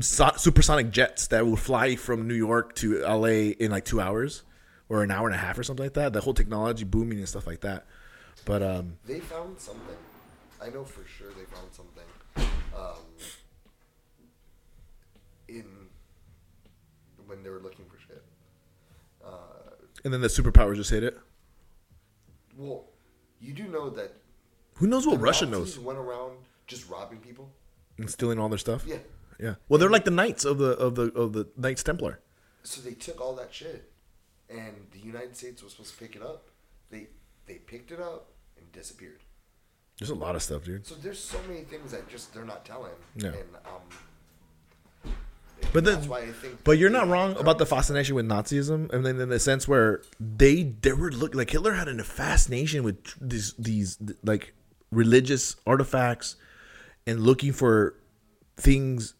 supersonic jets that would fly from New York to LA in like two hours or an hour and a half or something like that. The whole technology booming and stuff like that. But um, They found something. I know for sure they found something. Um, in when they were looking for shit. Uh, and then the superpowers just hit it. well, you do know that Who knows what Russia Nazis knows went around just robbing people. and stealing all their stuff? Yeah. yeah. Well, they're like the knights of the of the of the Knights Templar. So they took all that shit and the United States was supposed to pick it up. They they picked it up and disappeared. There's a lot of stuff, dude. So there's so many things that just they're not telling. Yeah. And um. But that's then, why I think. but you're not wrong about the fascination with Nazism, and then in the sense where they they were look like Hitler had a fascination with these these like religious artifacts and looking for things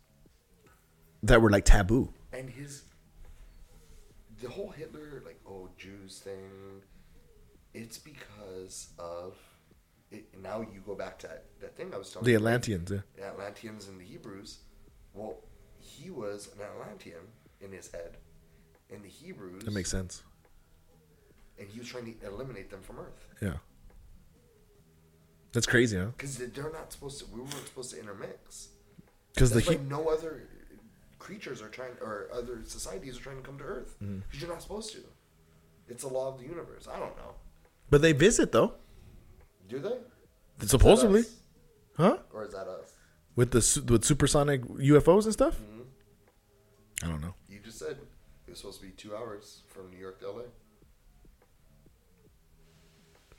that were like taboo. and his the whole Hitler like oh Jews thing. It's because of it. Now you go back to that, that thing I was telling you. The. Atlanteans, yeah. the Atlanteans and the Hebrews. Well, he was an Atlantean in his head, and the Hebrews. That makes sense. And he was trying to eliminate them from Earth Yeah, that's crazy, huh? because they're not supposed to. We weren't supposed to intermix. Because the he- no other creatures are trying, or other societies are trying to come to Earth because Mm-hmm. you're not supposed to. It's a law of the universe. I don't know. but they visit though, Do they? supposedly, huh? Or is that us? With the with supersonic UFOs and stuff. I don't know. You just said it was supposed to be two hours from New York to LA.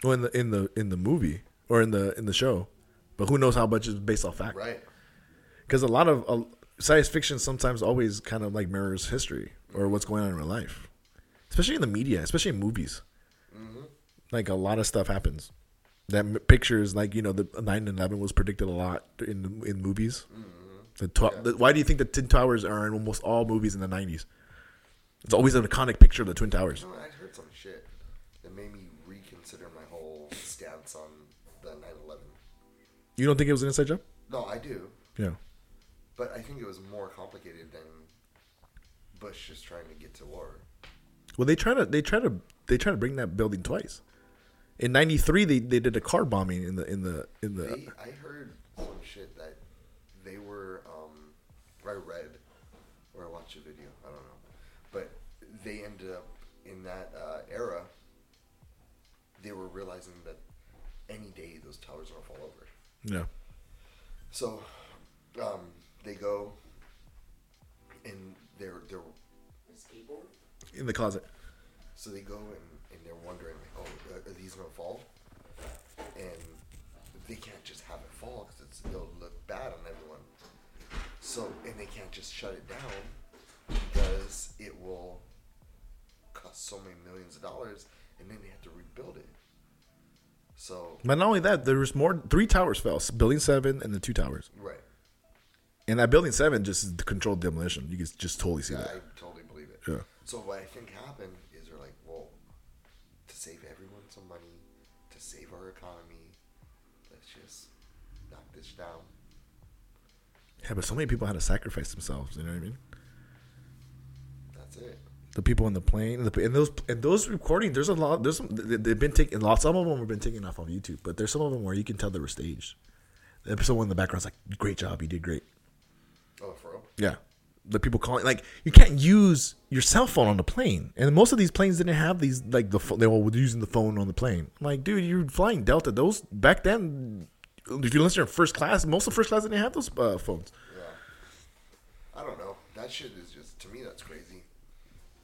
Well, in the in the in the movie or in the in the show, but who knows how much is based off fact? Right. Because a lot of uh, science fiction sometimes always kind of like mirrors history or what's going on in real life, especially in the media, especially in movies. Like a lot of stuff happens. That picture is like you know, the 9-11 was predicted a lot in in movies. Mm-hmm. The, tw- the why do you think the Twin Towers are in almost all movies in the nineties? It's always an iconic picture of the Twin Towers. You know, I heard some shit that made me reconsider my whole stance on the 9/11. You don't think it was an inside job? No, I do, Yeah. but I think it was more complicated than Bush just trying to get to war. Well, they try to they try to they try to bring that building twice. In '93, they, they did a car bombing in the in the in the. They, I heard some shit that they were. Um, I read or I watched a video. I don't know, but they ended up in that uh, era. They were realizing that any day those towers are gonna fall over. yeah. So, um, they go, and they're they're In the closet. so they go and, and they're wondering, like, oh, are- are these gonna fall? And they can't just have it fall because it'll look bad on everyone. So, and they can't just shut it down because it will cost so many millions of dollars, and then they have to rebuild it. So, But not only that, there was more. Three towers fell. Building seven and the two towers. right, And that building seven just is controlled demolition. You can just totally see yeah, that. I totally believe it. Yeah. So what I think happened Yeah, but so many people had to sacrifice themselves. You know what I mean? That's it. The people in the plane, and, the, and those and those recordings. There's a lot. There's some. they- They've been taken. Lots. Some of them have been taken off on YouTube, but there's some of them where you can tell they were staged. The someone in the background's like, "Great job, you did great." Oh, for real? Yeah. The people calling like you can't use your cell phone on the plane, and most of these planes didn't have these like the they were using the phone on the plane. I'm like, dude, you're flying Delta. Those back then, if you listen to first class, most of first class didn't have those uh, phones. Yeah. I don't know. That shit is just to me. That's crazy.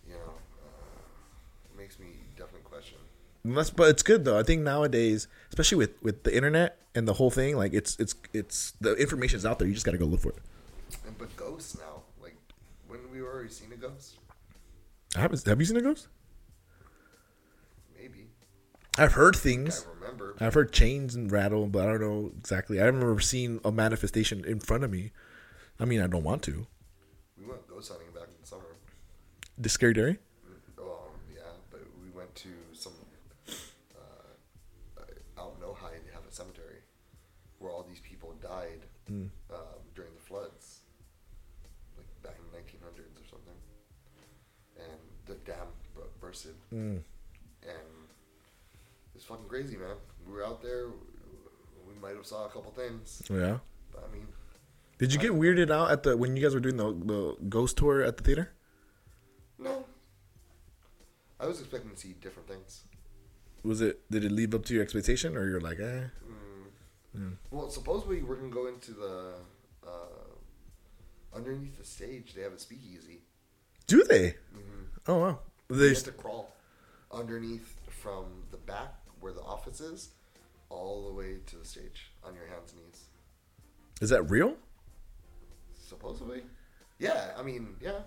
You know, uh, it makes me definitely question. And that's, but it's good though. I think nowadays, especially with with the internet and the whole thing, like it's it's it's the information's out there. You just got to go look for it. And but ghosts now, like when we already seen a ghost, I haven't. Have you seen a ghost? maybe I've heard I things. remember. I've heard chains and rattle, but I don't know exactly. I ever seen a manifestation in front of me. I mean, I don't want to. We went ghost hunting back in the summer. The scary dairy. Oh yeah, but we went to some uh, out in Ojai. They have a cemetery where all these people died um, during the floods, like back in the 1900s or something. And the dam bu- bursted, it's fucking crazy, man. We were out there. We might have saw a couple things, Yeah. but I mean, Did you get weirded out at the when you guys were doing the the ghost tour at the theater? no. I was expecting to see different things. Was it did it live up to your expectation, or you're like, eh? Well, supposedly we're gonna go into the uh, underneath the stage. They have a speakeasy. Do they? Oh wow. They you have to crawl underneath from the back where the office is, all the way to the stage on your hands and knees. Is that real? Supposedly, yeah. I mean, yeah.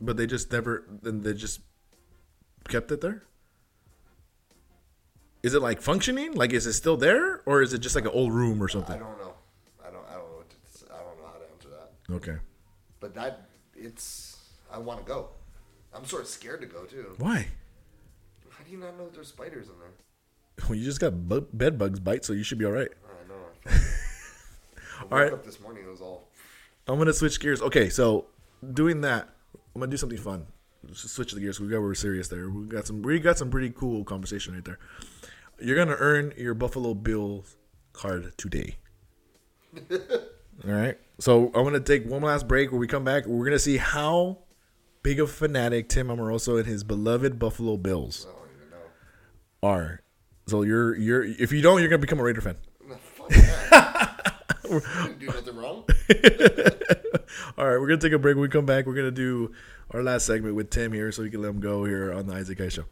But they just never. Then they just kept it there. Is it like functioning? Like, is it still there, or is it just like an old room or something? I don't know. I don't. I don't know. What to, I don't know how to answer that. Okay. But that it's. I want to go. I'm sort of scared to go too. Why? How do you not know there's spiders in there? Well, you just got bu- bed bugs bite, so you should be all right. I know. I woke All right. up this morning. It was all. I'm gonna switch gears. Okay, so doing that, I'm gonna do something fun. Just switch the gears. We got we're serious there. We got some. We got some pretty cool conversation right there. You're gonna earn your Buffalo Bills card today. All right. So I'm gonna take one last break. When we come back, we're gonna see how big of a fanatic Tim Amoroso and his beloved Buffalo Bills I don't even know. are. So you're you're if you don't, you're gonna become a Raider fan. Fuck that. Do nothing wrong. All right, we're gonna take a break. When we come back, we're gonna do our last segment with Tim here, so we can let him go here on the Isaac Guy Show.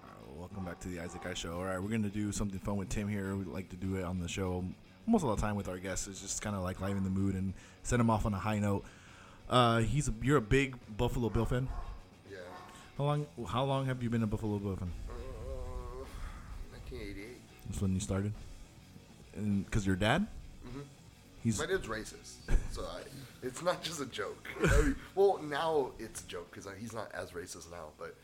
All right, welcome back to the Isaac Guy Show. All right, we're gonna do something fun with Tim here. We like to do it on the show most of the time with our guests. It's just kind of like liven the mood and send them off on a high note. Uh, he's a, you're a big Buffalo Bill fan. Yeah. How long? How long have you been a Buffalo Bill fan? Uh, 1988. That's when you started. And because your dad, he's My dad's racist, so I, it's not just a joke. I mean, well, now it's a joke because he's not as racist now, but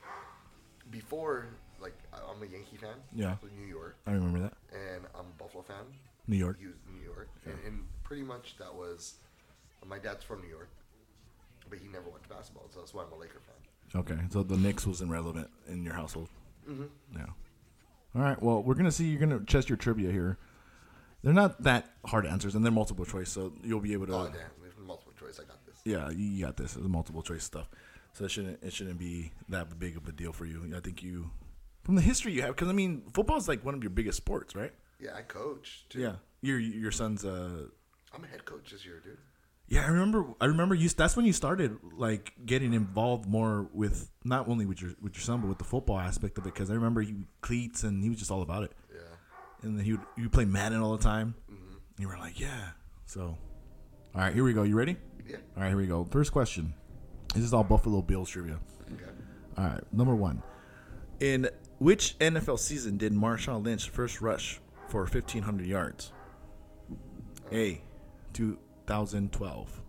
before, like, I'm a Yankee fan. Yeah. From New York, I remember that and I'm a Buffalo fan. New York. He was New York, and, and pretty much that was. My dad's from New York, but he never went to basketball, so that's why I'm a Laker fan. Okay, so the Knicks was irrelevant in your household. Mm-hmm. Yeah. All right. Well, we're gonna see. You're gonna test your trivia here. They're not that hard answers, and they're multiple choice, so you'll be able to. Oh damn! Multiple choice. I got this. Yeah, you got this. It's multiple choice stuff, so it shouldn't it shouldn't be that big of a deal for you. I think you, from the history you have, because I mean, football is like one of your biggest sports, right? Yeah, I coach too. Yeah. Your your son's uh I'm a head coach this year, dude. Yeah, I remember. I remember you. That's when you started like getting involved more with not only with your with your son, but with the football aspect of it. Because I remember you cleats, and he was just all about it. Yeah. And then he would you play Madden all the time. Mm-hmm. You were like, yeah. So, all right, here we go. You ready? Yeah. All right, here we go. First question. This is all Buffalo Bills trivia. Okay. All right, number one. In which NFL season did Marshawn Lynch first rush for 1,500 yards? A. 2012.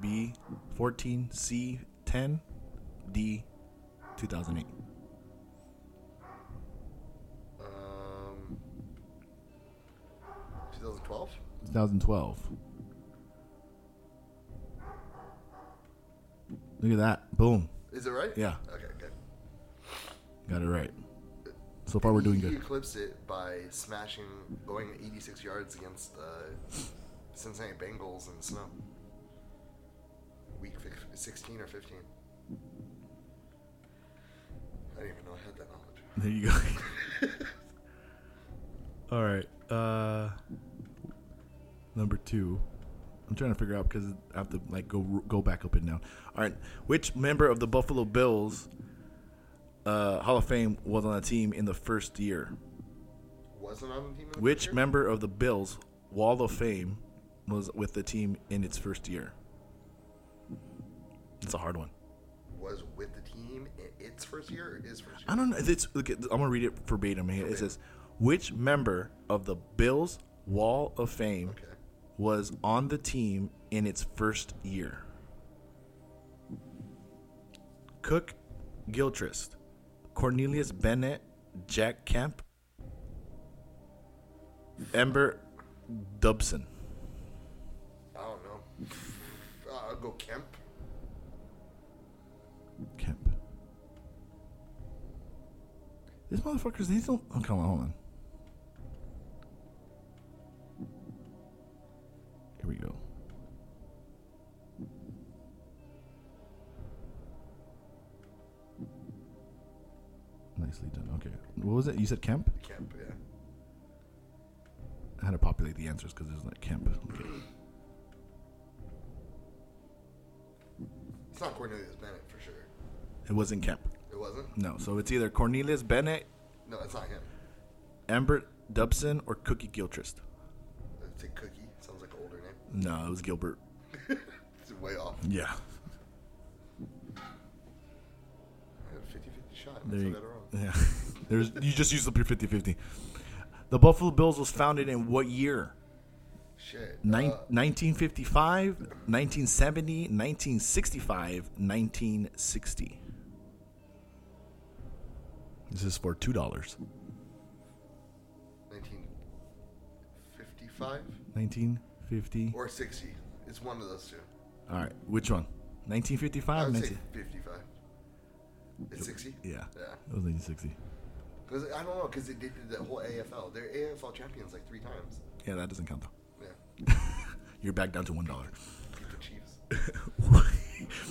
B. 14. C. 10. D. 2008. Um. 2012. 2012. Look at that. Boom. Is it right? Yeah. Okay, good. Got it right. So far, we're doing He good. eclipsed it by smashing, going 86 yards against the Cincinnati Bengals in the snow. Week fif- 16 or 15. I didn't even know I had that knowledge. There you go. All right. Uh, number two. I'm trying to figure out because I have to like go go back up and down. All right. Which member of the Buffalo Bills uh, Hall of Fame was on the team in the first year? Wasn't on the team. in the Which year? member of the Bills Wall of Fame was with the team in its first year? It's a hard one. was with the team in its first year or his first year? I don't know. It's look. I'm gonna read it verbatim. Here. It says, "Which member of the Bills Wall of Fame Okay. was on the team in its first year?" Cook, Gilchrist, Cornelius Bennett, Jack Kemp, Ember Dubson. I don't know. Uh, I'll go Kemp. Kemp. These motherfuckers, these don't. Oh, come on, hold on. Here we go. Nicely done. Okay. What was it? You said Kemp? Kemp, yeah. I had to populate the answers because there's like Kemp. Okay. It's not Cornelius Bennett for sure. It wasn't Kemp. It wasn't. No, so it's either Cornelius Bennett, No, it's not him. Ambert Dubson, or Cookie Gilchrist. It's a Cookie. Sounds like an older name. No, it was Gilbert. It's way off. Yeah. I had a 50 50 shot. There you, wrong. yeah. There's you just used up your 50-50. The Buffalo Bills was founded in what year? Shit. Nin- Uh, 1955, 1970, 1965, 1960. This is for two dollars. 1955 Nineteen fifty. or 60. It's one of those two. All right, which one? 1955. I would say 55. It's 60? Yeah, Yeah. it was nineteen sixty. Because I don't know, because they did the whole AFL. They're AFL champions like three times. Yeah, that doesn't count though. You're back down to one dollar. Beat the Chiefs.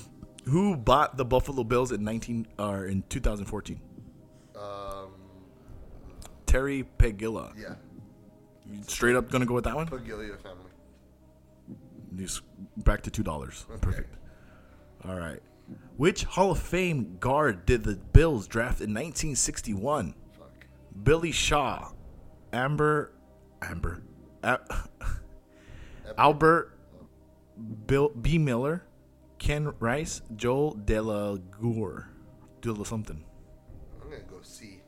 Who bought the Buffalo Bills in nineteen or in two thousand fourteen? Um, Terry Pegula. yeah. You straight up gonna go with that one? Pegula family. Just back to two dollars. Perfect. All right. Which Hall of Fame guard did the Bills draft in 1961? Fuck. Billy Shaw, Amber, Amber, A- Albert, Bill B. Miller, Ken Rice, Joel De La Gour, De La something. I'm going to go C.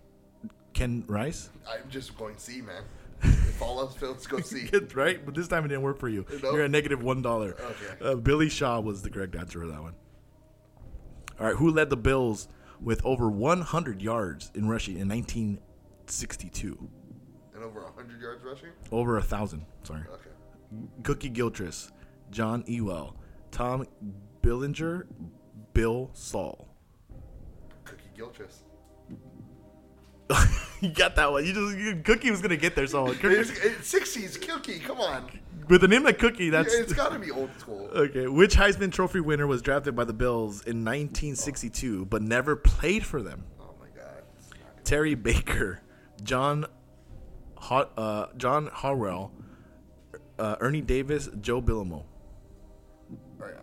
Ken Rice. I'm just going C, man. if all else fails, go C. Right? But this time it didn't work for you. No? You're at negative one dollar. Okay. Uh, Billy Shaw was the correct answer for that one. All right, who led the Bills with over 100 yards in rushing in 1962? And over 100 yards rushing? Over a thousand. Sorry. Okay. Cookie Gilchrist, John Ewell, Tom Billinger, Bill Saul. Cookie Gilchrist. you got that one. You just you, Cookie was gonna get there. So 60s Cookie, come on. with the name like Cookie, that's it's got to be old school. Okay, which Heisman Trophy winner was drafted by the Bills in 1962 but never played for them? Oh my god. It's not gonna- Terry Baker, John, Ho- uh, John Harwell, uh, Ernie Davis, Joe Bellino. All right,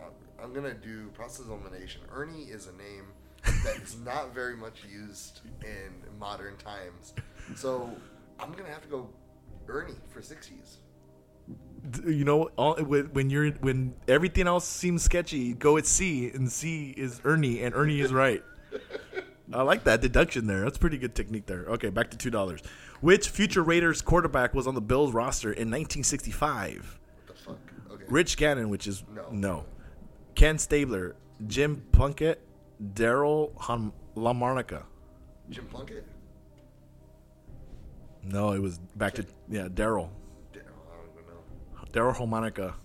I'm, gonna do process elimination. Ernie is a name that's not very much used in modern times, so I'm gonna have to go Ernie for 60s. You know, all, when when you're when everything else seems sketchy, go with C, and C is Ernie, and Ernie is right. I like that deduction there. That's pretty good technique there. Okay, back to two dollars. Which future Raiders quarterback was on the Bills roster in 1965? What the fuck? Okay. Rich Gannon, which is No. no. Ken Stabler, Jim Plunkett, Daryl Hon- Lamonica. Jim Plunkett. No, it was back to yeah Daryl. Damn, I don't know. Daryl Harmonica.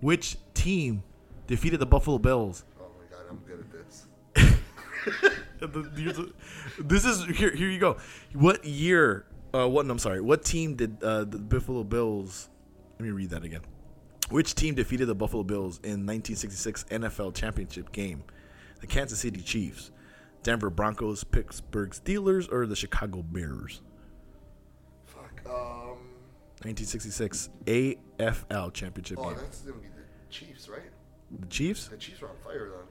Which team defeated the Buffalo Bills? Oh my god, I'm good at this. The- This is here. Here you go. What year? Uh, what? I'm sorry. What team did uh, the Buffalo Bills? Let me read that again. Which team defeated the Buffalo Bills in 1966 NFL championship game? The Kansas City Chiefs, Denver Broncos, Pittsburgh Steelers, or the Chicago Bears? Fuck. Um. 1966 AFL championship Oh, game. that's gonna be the Chiefs, right? The Chiefs? The Chiefs are on fire then.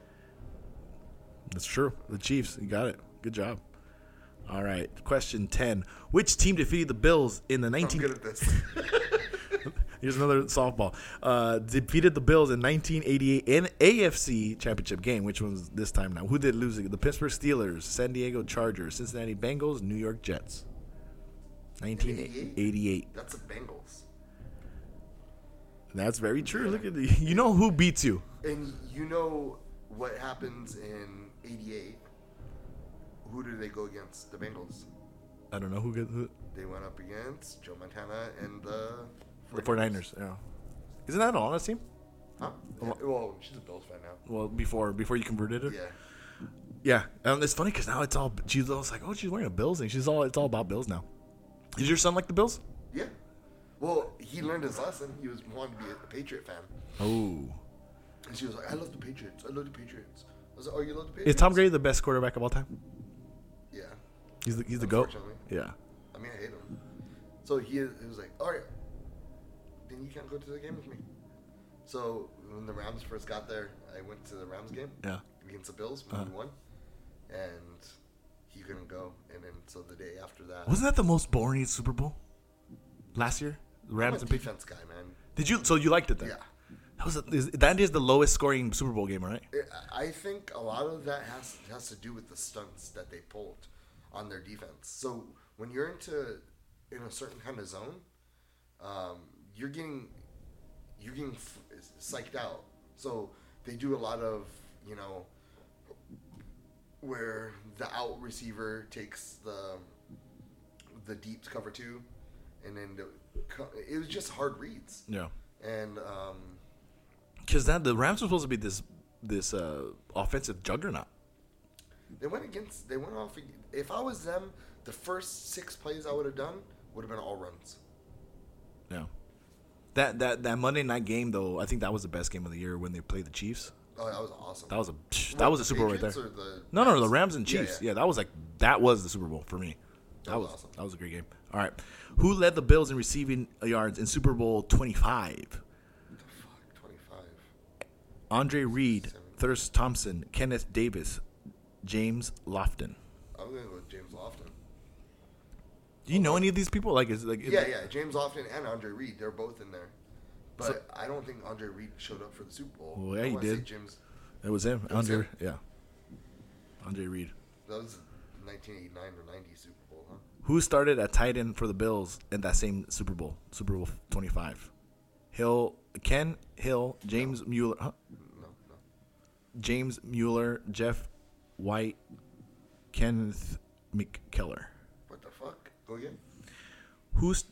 That's true. The Chiefs. You got it. Good job. All right. Question 10. Which team defeated the Bills in the I'm 19 good at this. Here's another softball. Uh, defeated the Bills in 1988 in AFC Championship game. Which one's this time now? Who did lose it? The Pittsburgh Steelers, San Diego Chargers, Cincinnati Bengals, New York Jets. 1988. That's the Bengals. That's very true. Look at the. You know who beats you? And you know what happens in '88? Who do they go against? The Bengals. I don't know who. who They went up against Joe Montana and the the 49ers. Yeah. Isn't that on team? Huh? Yeah, well, she's a Bills fan now. Well, before before you converted it. Yeah. Yeah, um, it's funny because now it's all she's almost like, oh, she's wearing a Bills thing. She's all it's all about Bills now. Is your son like the Bills? Yeah. Well, he learned his lesson. He was wanting to be a Patriot fan, Oh, and she was like, "I love the Patriots. I love the Patriots." Was like, "Oh, you love the is Tom Brady the best quarterback of all time? Yeah. He's the he's the goat. Yeah. I mean, I hate him. So he, he was like, "All right, then you can't go to the game with me." So when the Rams first got there, I went to the Rams game Yeah. against the Bills when we won, and he couldn't go. And then so the day after that, Wasn't that the most boring Super Bowl last year? The I'm Rams a and Patriots. defense guy, man. Did you? So you liked it then? Yeah. That was is, that is the lowest scoring Super Bowl game, right? I think a lot of that has has to do with the stunts that they pulled on their defense. So when you're into in a certain kind of zone, um, you're getting you're getting f- psyched out. So they do a lot of you know where the out receiver takes the the deep cover two, and then the, it was just hard reads. Yeah. And um, Because that the Rams were supposed to be this this uh, offensive juggernaut. They went against. They went off. If I was them, the first six plays I would have done would have been all runs. Yeah. That that that Monday night game though, I think that was the best game of the year when they played the Chiefs. Oh, that was awesome. That was a that was a Super Bowl right there. The No, no, no, the Rams? And Yeah, Chiefs. Yeah, yeah. that was like that was the Super Bowl for me. That, That was was awesome. that was a great game. All right, who led the Bills in receiving yards in Super Bowl twenty five? Andre Reed, Thurst Thompson, Kenneth Davis, James Lofton. I'm gonna go with James Lofton. Do you know any of these people? Like, is like Yeah, yeah, James Lofton and Andre Reed. They're both in there. But I don't think Andre Reed showed up for the Super Bowl. Well, yeah, I he wanna say did. James. It was him. was Andre, him? yeah. Andre Reed. That was 1989 or 90 Super Bowl, huh? Who started at tight end for the Bills in that same Super Bowl, Super Bowl 25? Hill, Ken Hill, James Mueller, huh? No, no. James Mueller, Jeff White, Kenneth McKellar. What the fuck? Go again. Who s-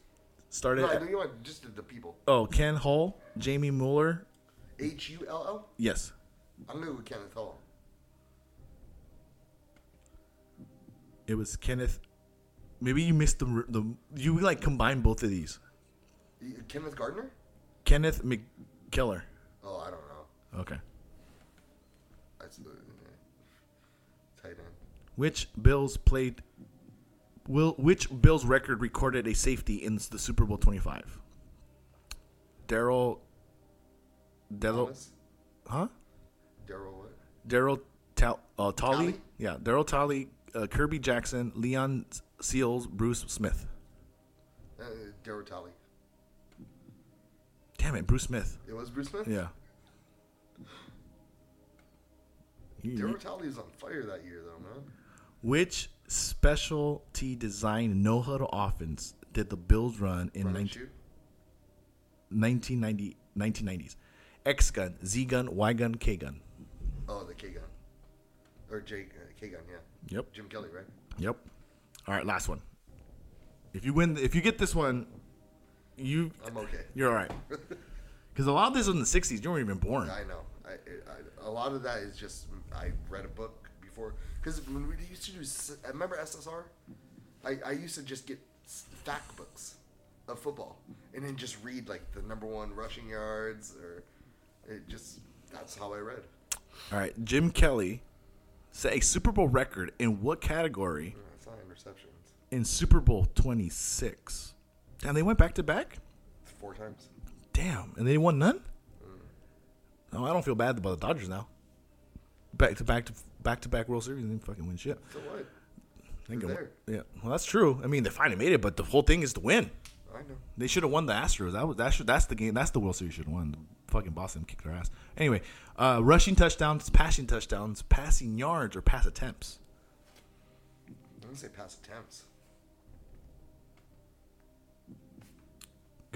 started? No, I you want just the, the people. oh, Ken Hull, Jamie Mueller. H U L L. Yes. I'm gonna go Kenneth Hall. It was Kenneth. Maybe you missed the the you like combine both of these. Kenneth Gardner? Kenneth McKellar. Oh, I don't know. Okay. That's the tight end. Which Bills played? Will which Bills record recorded a safety in the Super Bowl twenty five? Daryl. Daryl, huh? Daryl what? Daryl Tal, uh, Tolley? Talley? Yeah, Daryl Tolley, uh, Kirby Jackson, Leon Seals, Bruce Smith. Uh, Darryl Talley. Damn it, Bruce Smith. It was Bruce Smith. Yeah. Talley was on fire that year, though, man. Which specialty design no huddle offense did the Bills run in Run 19, 1990, 1990s? X gun, Z gun, Y gun, K gun. Oh, the K gun. Or J uh, K gun, yeah. Yep. Jim Kelly, right? Yep. All right, last one. If you win, if you get this one, you I'm okay. you're all right. Because a lot of this was in the '60s. You weren't even born. I know. I, I, a lot of that is just I read a book before because when we used to do, I remember SSR. I, I used to just get fact books of football and then just read like the number one rushing yards or it just that's how I read. All right, Jim Kelly set a Super Bowl record in what category It's not interceptions. in Super Bowl 26? Damn, they went back to back. Four times. Damn, and they won none. Oh, I don't feel bad about the Dodgers now. Back to back to back to back World Series and they fucking win shit. So what? They can- They're yeah, well that's true. I mean, they finally made it, but the whole thing is to win. I know. They should have won the Astros. That was that should that's the game. That's the World Series should have won. Fucking Boston kicked their ass. Anyway, uh, rushing touchdowns, passing touchdowns, passing yards, or pass attempts. I'm gonna say pass attempts.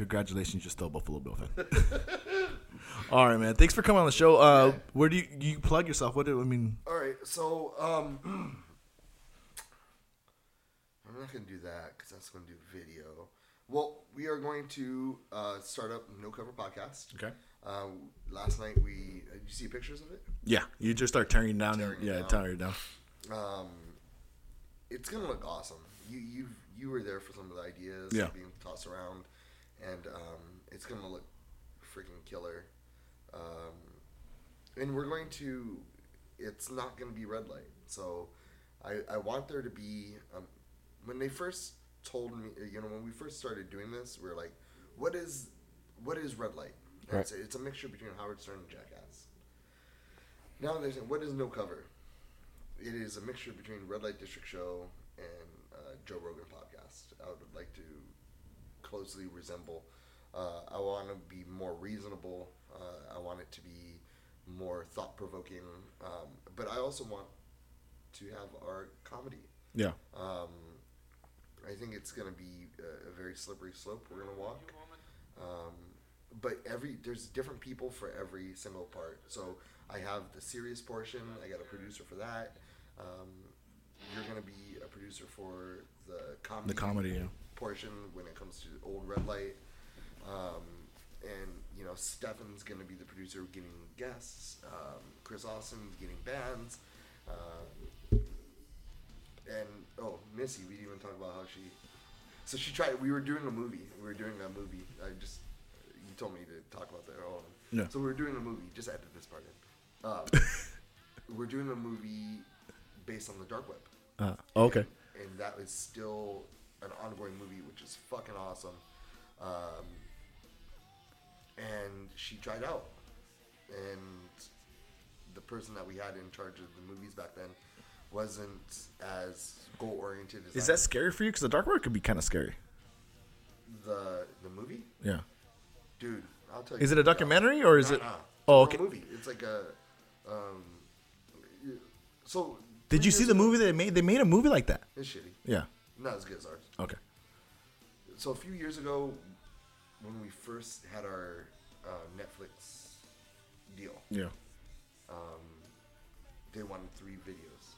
Congratulations, you're still a Buffalo Bill fan. All right, man. Thanks for coming on the show. Uh, where do you, you plug yourself? What do I mean? All right, so um, I'm not gonna do that because that's gonna do video. Well, we are going to uh, start up No Cover Podcast. Okay. Uh, last night we uh, you see pictures of it. Yeah, you just start tearing down. Tearing it yeah, down. tearing down. Um, it's gonna look awesome. You you you were there for some of the ideas Yeah. being tossed around, and um, it's gonna look freaking killer. Um, and we're going to. It's not gonna be red light. So, I I want there to be. Um, when they first told me, you know, when we first started doing this, we are like, what is what is red light? And It's, it's a mixture between Howard Stern and Jackass. Now there's what is no cover? It is a mixture between Red Light District Show and uh, Joe Rogan podcast. I would like to closely resemble. Uh, I want to be more reasonable. Uh, I want it to be more thought provoking. Um, but I also want to have our comedy. Yeah. Um, I think it's going to be a, a very slippery slope we're going to walk. Um, but every there's different people for every single part. So I have the serious portion. I got a producer for that. Um, you're going to be a producer for the comedy. The comedy, yeah. Portion when it comes to old red light. Um, and you know, Stefan's going to be the producer getting guests. Um, Chris Austin getting bands. Um, and oh, Missy, we didn't even talk about how she. So she tried. We were doing a movie. We were doing a movie. I just you told me to talk about that. So we were doing a movie. Just edit this part in. Um, we're doing a movie based on the dark web. Uh, okay. And that is still an ongoing movie, which is fucking awesome. Um, and she tried out, and the person that we had in charge of the movies back then wasn't as goal oriented as Is I that scary for you? Because the dark World could be kind of scary. the the movie, Yeah. dude. I'll tell you. Is it a documentary or is it? Oh, okay. movie. It's like a. Um, so. Did you see the movie they made? They made a movie like that. It's shitty. Yeah. Not as good as ours. Okay. So a few years ago, when we first had our uh, Netflix deal, Yeah. um, they wanted three videos: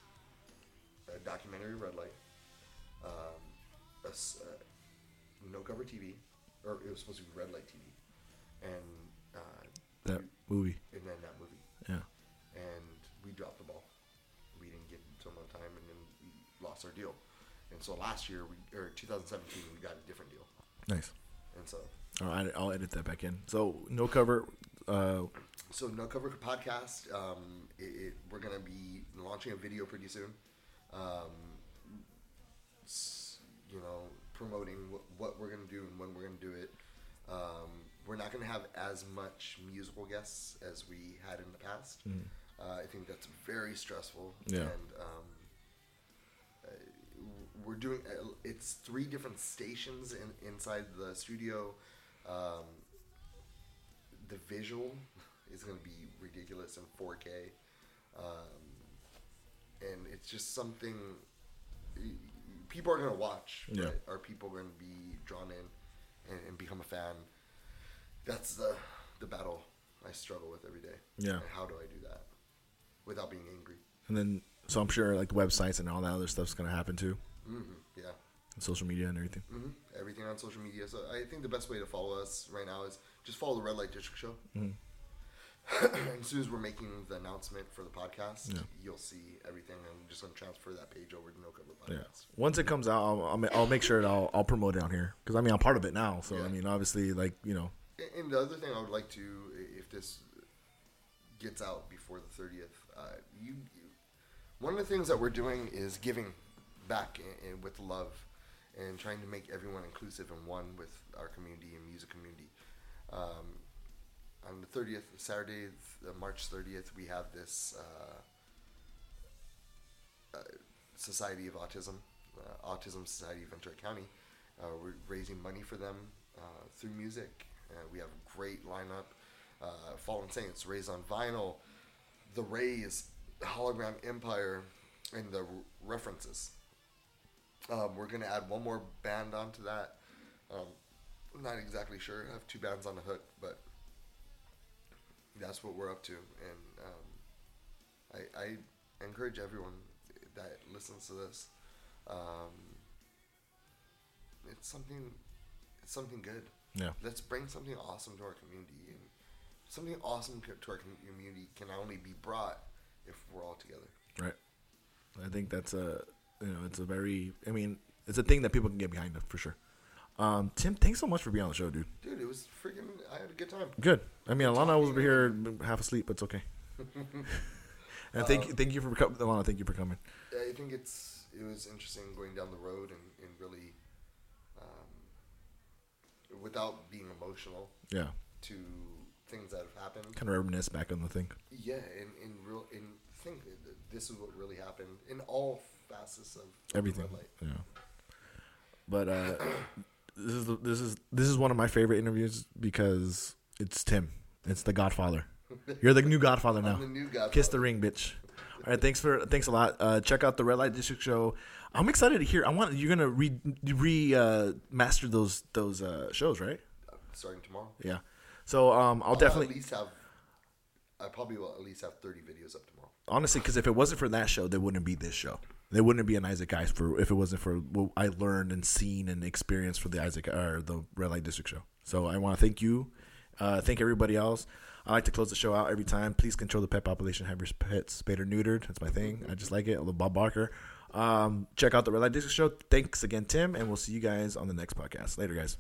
a documentary, Red Light, um, a s- uh, no cover TV, or it was supposed to be Red Light TV, and uh, That movie. and then that movie. Yeah. and we dropped the ball. We didn't get it until no time, and then we lost our deal. So last year, we or 2017, we got a different deal. Nice. And so, All right, I'll edit that back in. So no cover. Uh, so no cover podcast. Um, it, it, we're gonna be launching a video pretty soon. Um, you know, promoting what, what we're gonna do and when we're gonna do it. Um, we're not gonna have as much musical guests as we had in the past. Uh, I think that's very stressful. Yeah. And um, we're doing uh, it's three different stations in, inside the studio. Um, the visual is going to be ridiculous in 4K, um, and it's just something people are going to watch. Yeah. But are people going to be drawn in and, and become a fan? That's the the battle I struggle with every day. Yeah. And how do I do that without being angry? and then, so I'm sure like websites and all that other stuff's gonna happen too, hmm Yeah. social media and everything. hmm Everything on social media. So I think the best way to follow us right now is just follow the Red Light District Show. and as soon as we're making the announcement for the podcast, Yeah. you'll see everything. I'm just gonna transfer that page over to No Cover Yeah. Once it comes out, I'll, I'll, ma- I'll make sure that I'll, I'll promote it on here because I mean I'm part of it now. So Yeah. I mean, obviously, like you know, And the other thing I would like to, i- if this gets out before the 30th, uh, you, you, one of the things that we're doing is giving back and, with love and trying to make everyone inclusive and one with our community and music community. Um, on the 30th, Saturday, th- March 30th, we have this uh, uh, Society of Autism, uh, Autism Society of Ventura County. Uh, we're raising money for them uh, through music. Uh, we have a great lineup. Fallen Saints, Raised on Vinyl, The Rays, Hologram Empire, and the references. Um, we're going to add one more band onto that. Um, I'm not exactly sure. I have two bands on the hook, but that's what we're up to. And um, I, I encourage everyone that listens to this. Um, it's something, it's something good. yeah, Let's bring something awesome to our community, and something awesome to our community can only be brought if we're all together. right. I think that's a you know it's a very I mean it's a thing that people can get behind for sure. Um, Tim, thanks so much for being on the show, dude. Dude, it was freaking. I had a good time. Good. I mean, Alana was over here half asleep, but it's okay. and thank you, thank you for coming, Alana. Thank you for coming. I think it's it was interesting going down the road and, and really, um, without being emotional, Yeah, to things that have happened. Kind of reminisce back on the thing. Yeah, and in real in think this is what really happened in all facets of Everything. Yeah. But uh, this is the, this is this is one of my favorite interviews because it's Tim. It's the Godfather. You're the new Godfather now. The new Godfather. Kiss the ring, bitch. All right, thanks for thanks a lot. Uh, check out the Red Light District show. I'm excited to hear. I want you're gonna re re uh, master those those uh, shows, right? Starting tomorrow. Yeah. So um, I'll I'll definitely at least have. I probably will at least have 30 videos up tomorrow. honestly because if it wasn't for that show, there wouldn't be this show. There wouldn't be an Isaac iCE for if it wasn't for what I learned and seen and experienced for the Isaac or the Red Light District show. So I want to thank you, uh, thank everybody else. I like to close the show out every time. Please control the pet population. Have your pets spayed or neutered. That's my thing. I just like it. I love Bob Barker. Um, check out the Red Light District show. Thanks again, Tim, and we'll see you guys on the next podcast. Later, guys.